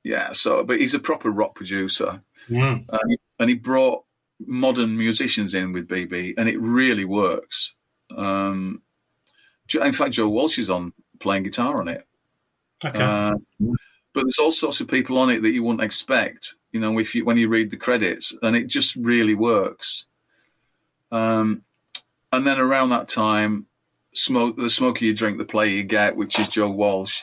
yeah, so but he's a proper rock producer, mm. uh, and he brought modern musicians in with BB, and it really works. Um, in fact, Joe Walsh is on playing guitar on it. Okay. Uh, but there's all sorts of people on it that you wouldn't expect. You know, if you when you read the credits, and it just really works. Um, and then around that time, smoke the smoker you drink, the player you get, which is Joe Walsh.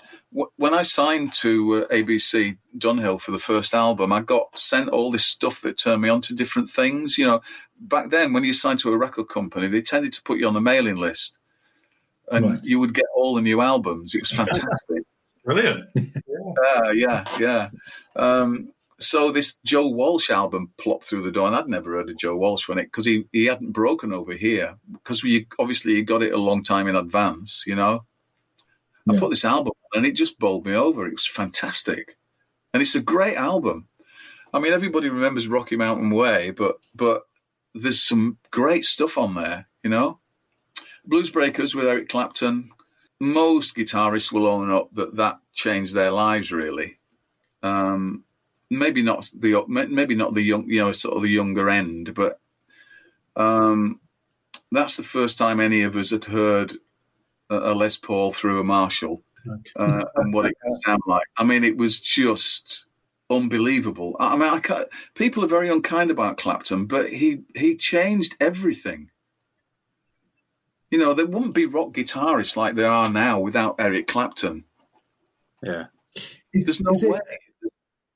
When I signed to uh, ABC Dunhill for the first album, I got sent all this stuff that turned me on to different things. You know, back then when you signed to a record company, they tended to put you on the mailing list, and right. you would get all the new albums. It was (laughs) fantastic. Brilliant. (laughs) yeah, uh, yeah, yeah. Um, so this Joe Walsh album plopped through the door, and I'd never heard of Joe Walsh when it because he, he hadn't broken over here because we obviously he got it a long time in advance, you know. Yeah. I put this album on, and it just bowled me over. It was fantastic, and it's a great album. I mean, everybody remembers Rocky Mountain Way, but but there's some great stuff on there, you know. Blues Breakers with Eric Clapton. Most guitarists will own up that that changed their lives really. Um, maybe not the maybe not the young you know sort of the younger end, but um, that's the first time any of us had heard a, a Les Paul through a Marshall uh, and what it could sound like. I mean, it was just unbelievable. I mean, I can't, people are very unkind about Clapton, but he he changed everything. You know, there wouldn't be rock guitarists like there are now without Eric Clapton. Yeah, there's no way. It,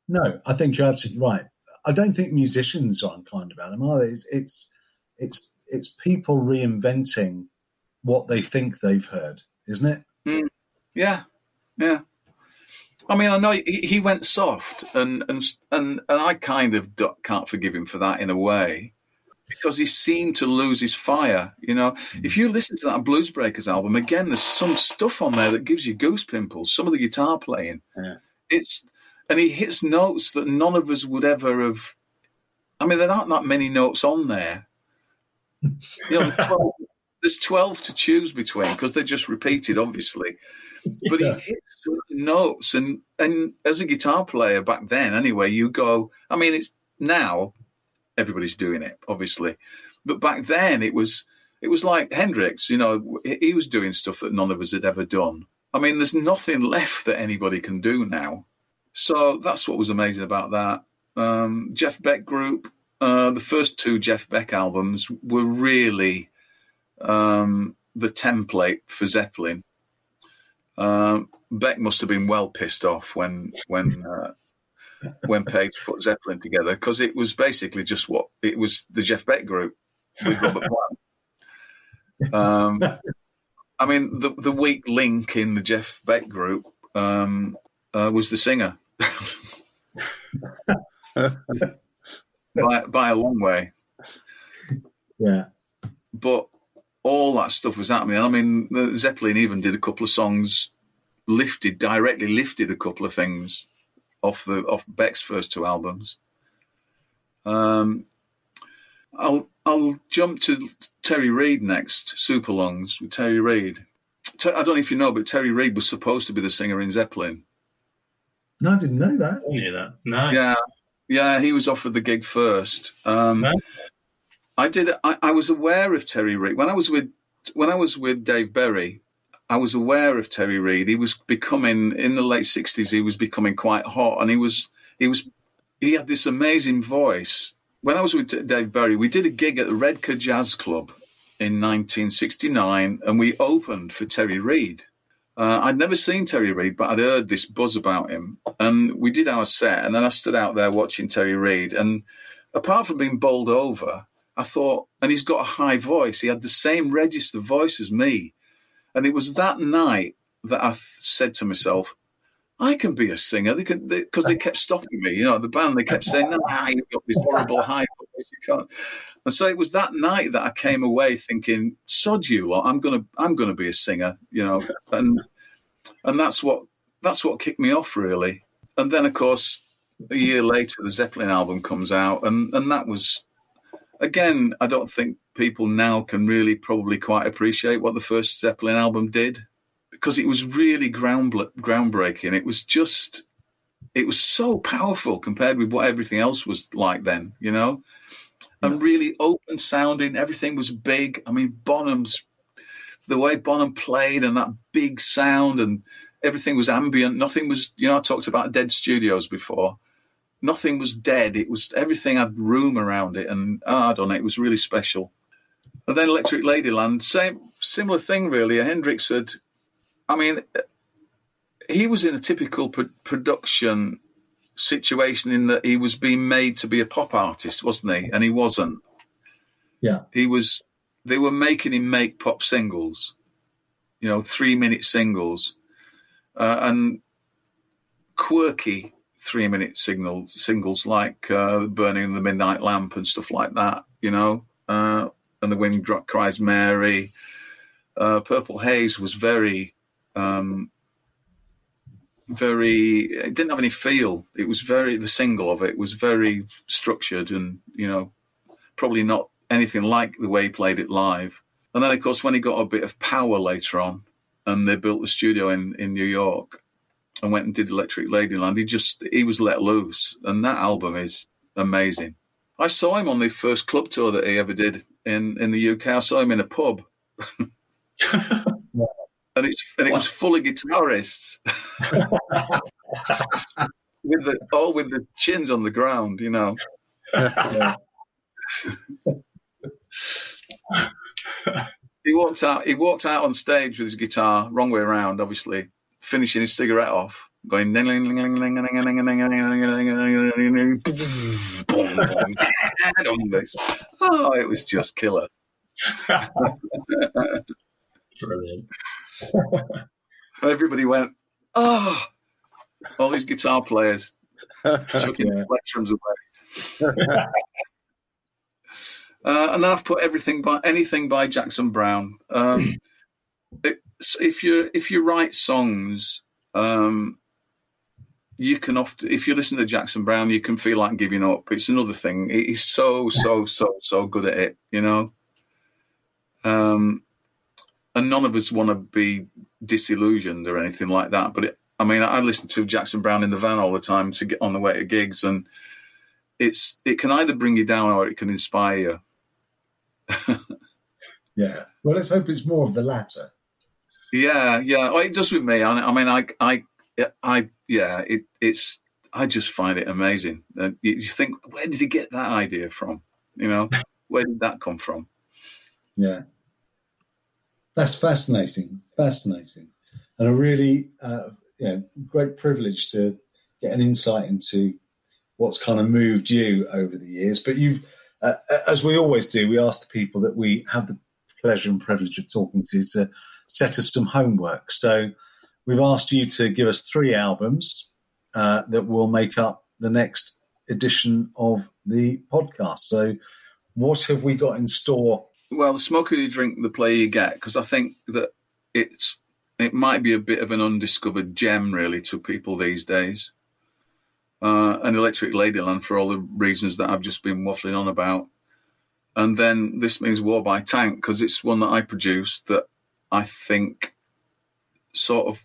no, I think you're absolutely right. I don't think musicians are unkind about him either. It's it's it's, it's people reinventing what they think they've heard, isn't it? Mm. Yeah, yeah. I mean, I know he, he, went soft, and and and and I kind of can't forgive him for that in a way, because he seemed to lose his fire. You know, if you listen to that Blues Breakers album again, there's some stuff on there that gives you goose pimples. Some of the guitar playing, yeah. it's and he hits notes that none of us would ever have. I mean, there aren't that many notes on there. You know, 12, (laughs) there's 12 to choose between because they're just repeated, obviously. But yeah. he hits certain notes, and and as a guitar player back then, anyway, you go. I mean, it's now everybody's doing it, obviously, but back then it was it was like Hendrix. You know, he was doing stuff that none of us had ever done. I mean, there's nothing left that anybody can do now. So that's what was amazing about that. Um, Jeff Beck Group, uh, the first two Jeff Beck albums were really um, the template for Zeppelin. Um, Beck must have been well pissed off when when uh, when Page put Zeppelin together because it was basically just what it was the Jeff Beck Group with Robert (laughs) Plant. Um, I mean, the the weak link in the Jeff Beck Group um, uh, was the singer. (laughs) by by a long way. Yeah. But all that stuff was happening. I mean, the Zeppelin even did a couple of songs, lifted directly lifted a couple of things off the off Beck's first two albums. Um, I'll I'll jump to Terry Reid next. Super Lungs with Terry Reid. Te- I don't know if you know, but Terry Reid was supposed to be the singer in Zeppelin. No, I didn't know that. I knew that. No. Yeah, yeah, he was offered the gig first. Um, Right. I did. I, I was aware of Terry Reid when I was with when I was with Dave Berry. I was aware of Terry Reid. He was becoming in the late sixties. He was becoming quite hot, and he was he was he had this amazing voice. When I was with Dave Berry, we did a gig at the Redcar Jazz Club in 1969, and we opened for Terry Reid. Uh, I'd never seen Terry Reid, but I'd heard this buzz about him. And we did our set, and then I stood out there watching Terry Reid. And apart from being bowled over, I thought, and he's got a high voice. He had the same register voice as me. And it was that night that I th- said to myself, I can be a singer. They because they, kept stopping me. You know, the band they kept saying, "No, you've got this horrible high voice. You can't." And so it was that night that I came away thinking, "Sod you lot! I'm gonna, I'm gonna be a singer." You know, (laughs) and and that's what that's what kicked me off really. And then, of course, a year later, the Zeppelin album comes out, and and that was again. I don't think people now can really probably quite appreciate what the first Zeppelin album did because it was really ground groundbreaking. It was just, it was so powerful compared with what everything else was like then, you know, and really open sounding. Everything was big. I mean, Bonham's the way Bonham played and that big sound and everything was ambient. Nothing was, you know, I talked about dead studios before. Nothing was dead. It was everything had room around it, and oh, I don't know. It was really special. And then Electric Ladyland, same similar thing really. Hendrix had I mean, he was in a typical pro- production situation in that he was being made to be a pop artist, wasn't he? And he wasn't. Yeah. He was, they were making him make pop singles, you know, three minute singles, uh, and quirky three minute signal singles like uh, Burning the Midnight Lamp and stuff like that, you know, uh, and The Wind Cries Mary. Uh, Purple Haze was very um, very it didn't have any feel. It was very the single of it was very structured and you know probably not anything like the way he played it live. And then of course when he got a bit of power later on and they built the studio in in new york and went and did electric ladyland he just he was let loose. And that album is amazing. I saw him on the first club tour that he ever did in in the uk i saw him in a pub (laughs) and it's and it was full of guitarists with the all with the chins on the ground, you know. he walked out. He walked out on stage with his guitar, wrong way around, obviously, finishing his cigarette off, going. Oh, it was just killer. Brilliant. Everybody went, oh, all these guitar players chucking Yeah. electrums away. (laughs) uh, and then I've put everything by anything by Jackson Browne. Um, (clears throat) it's, if you if you write songs, um, you can often if you listen to Jackson Browne, you can feel like giving up. It's another thing. He's so so so so good at it, you know. Um, and none of us want to be disillusioned or anything like that. But it, I mean, I listen to Jackson Browne in the van all the time to get on the way to gigs, and it's it can either bring you down or it can inspire you. (laughs) Yeah. Well, let's hope it's more of the latter. Yeah, yeah. Well, it does with me. I, I mean, I, I, I, yeah. It, it's. I just find it amazing. And you, you think, where did he get that idea from? You know, where did that come from? Yeah. That's fascinating. Fascinating. And a really uh, know, great privilege to get an insight into what's kind of moved you over the years. But you've, uh, as we always do, we ask the people that we have the pleasure and privilege of talking to to set us some homework. So we've asked you to give us three albums uh, that will make up the next edition of the podcast. So, what have we got in store? Well, the smoker you drink, the player you get, because I think that it's it might be a bit of an undiscovered gem, really, to people these days. Uh, an electric ladyland for all the reasons that I've just been waffling on about. And then this means War by Tank because it's one that I produced that I think sort of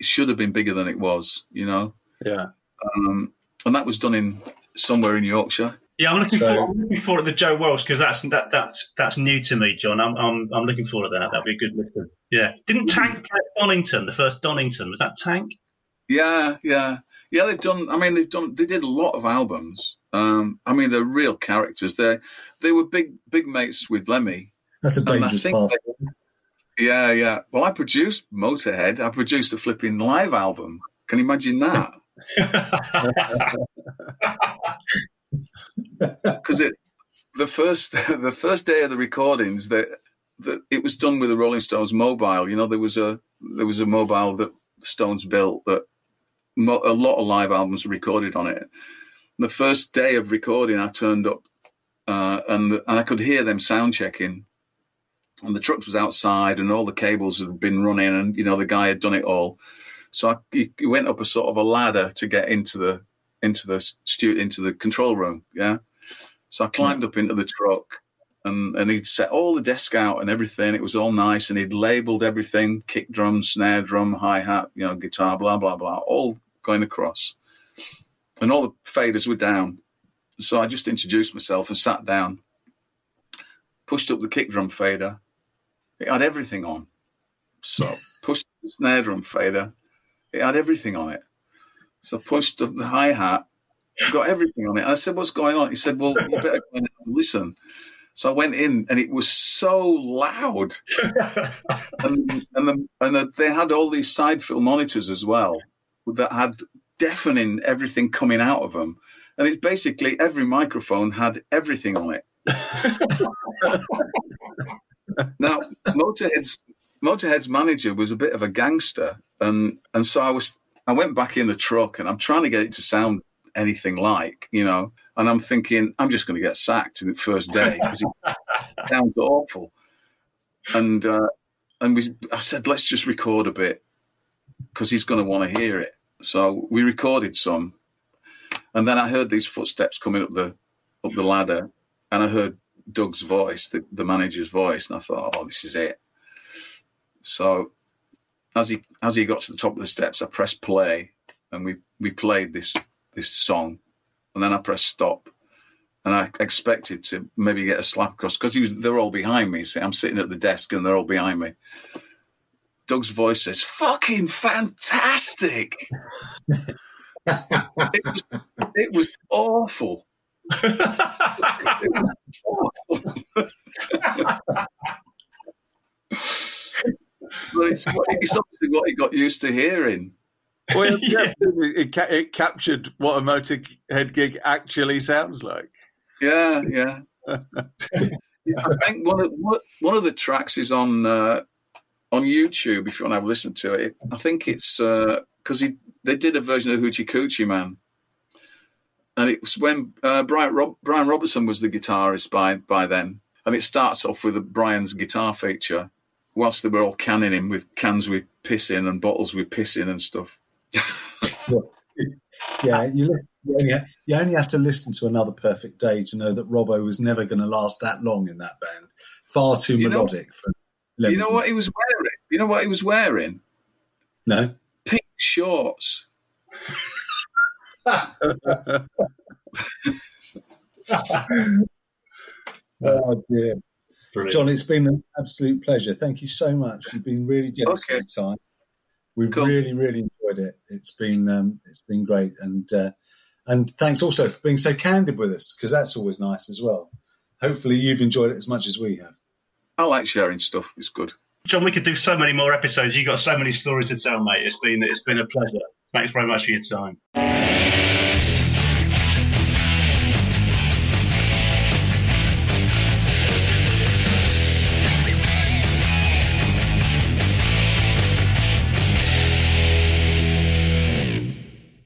should have been bigger than it was, you know. Yeah. Um, and that was done in somewhere in Yorkshire. Yeah, I'm looking So- forward. I'm looking forward to the Joe Walsh because that's that that's that's new to me, John. I'm I'm I'm looking forward to that. That'd be a good listen. Yeah, didn't Tank play Donington? The first Donington was that Tank? Yeah, yeah, yeah. They've done. I mean, they've done. They did a lot of albums. Um, I mean, they're real characters. They they were big big mates with Lemmy. That's a And I dangerous think pass. Yeah, yeah. Well, I produced Motorhead. I produced a flipping live album. Can you imagine that? (laughs) (laughs) Because it the first (laughs) the first day of the recordings that that it was done with the Rolling Stones mobile. You know, there was a there was a mobile that the Stones built that mo- a lot of live albums were recorded on it. The first day of recording, I turned up uh, and and I could hear them sound checking and the trucks was outside and all the cables had been running and you know the guy had done it all so I, he, he went up a sort of a ladder to get into the into the stu- into the control room yeah so I climbed up into the truck and and he'd set all the desk out and everything it was all nice and he'd labeled everything kick drum snare drum hi-hat you know guitar blah blah blah all going across and all the faders were down so I just introduced myself and sat down pushed up the kick drum fader it had everything on. So pushed the snare drum fader. It had everything on it. So pushed up the hi hat. Got everything on it. I said, "What's going on?" He said, "Well, you better go in and listen." So I went in, and it was so loud, (laughs) and and, the, and the, they had all these side fill monitors as well that had deafening everything coming out of them, and it's basically every microphone had everything on it. (laughs) now Motorhead's Motorhead's manager was a bit of a gangster, and and so I was I went back in the truck and I'm trying to get it to sound anything like you know, and I'm thinking I'm just going to get sacked in the first day because it (laughs) sounds awful, and uh, and we I said let's just record a bit because he's going to want to hear it, so we recorded some, and then I heard these footsteps coming up the up the ladder, and I heard Doug's voice, the, the manager's voice, and I thought, oh, this is it. So as he as he got to the top of the steps, I pressed play, and we we played this this song, and then I pressed stop, and I expected to maybe get a slap across because he was they're all behind me. See, I'm sitting at the desk, and they're all behind me. Doug's voice says, "Fucking fantastic." it was it was awful. It was awful. (laughs) but it's, it's obviously what he got used to hearing. Well, Yeah. (laughs) it, ca- it captured what a Motorhead gig actually sounds like. Yeah, yeah. Yeah, (laughs) I think one of one- one of the tracks is on uh, on YouTube. If you want to have a listen to it, I think it's because he they did a version of Hoochie Coochie Man, and it was when uh, Brian Rob, Brian Robertson was the guitarist by by then, and it starts off with Brian's guitar feature, whilst they were all canning him with cans with piss in and bottles with piss in and stuff. Yeah, you, li- you, only ha- you only have to listen to another perfect day to know that Robbo was never going to last that long in that band. Far too You know- melodic for. You know what he was wearing? You know what he was wearing? No. Pink shorts. (laughs) Oh dear, Brilliant. John, it's been an absolute pleasure. Thank you so much. You've been really generous Okay. with your time. We've Cool. really, really enjoyed it. It's been um, it's been great, and uh, and thanks also for being so candid with us because that's always nice as well. Hopefully, you've enjoyed it as much as we have. I like sharing stuff. It's good. John, we could do so many more episodes. You've got so many stories to tell, mate. It's been it's been a pleasure. Thanks very much for your time.